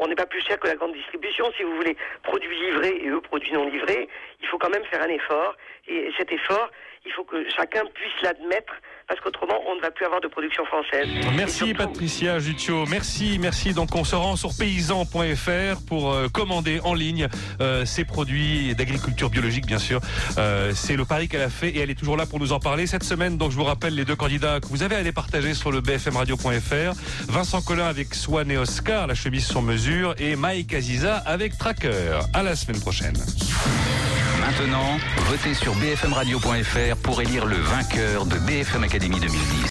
on n'est pas plus cher que la grande distribution. Si vous voulez produits livrés et eux produits non livrés, il faut quand même faire un effort. Et cet effort, il faut que chacun puisse l'admettre, parce qu'autrement, on ne va plus avoir de production française. Merci Patricia Jutio, merci, merci. Donc on se rend sur paysan.fr pour euh, commander en ligne euh, ces produits d'agriculture biologique bien sûr. Euh, c'est le pari qu'elle a fait et elle est toujours là pour nous en parler cette semaine. Donc je vous rappelle les deux candidats que vous avez à les partager sur le bfmradio.fr. Vincent Collin avec Swan et Oscar, la chemise sur mesure et Mike Aziza avec Tracker. À la semaine prochaine. Maintenant, votez sur bfmradio.fr pour élire le vainqueur de BFM Academy 2010.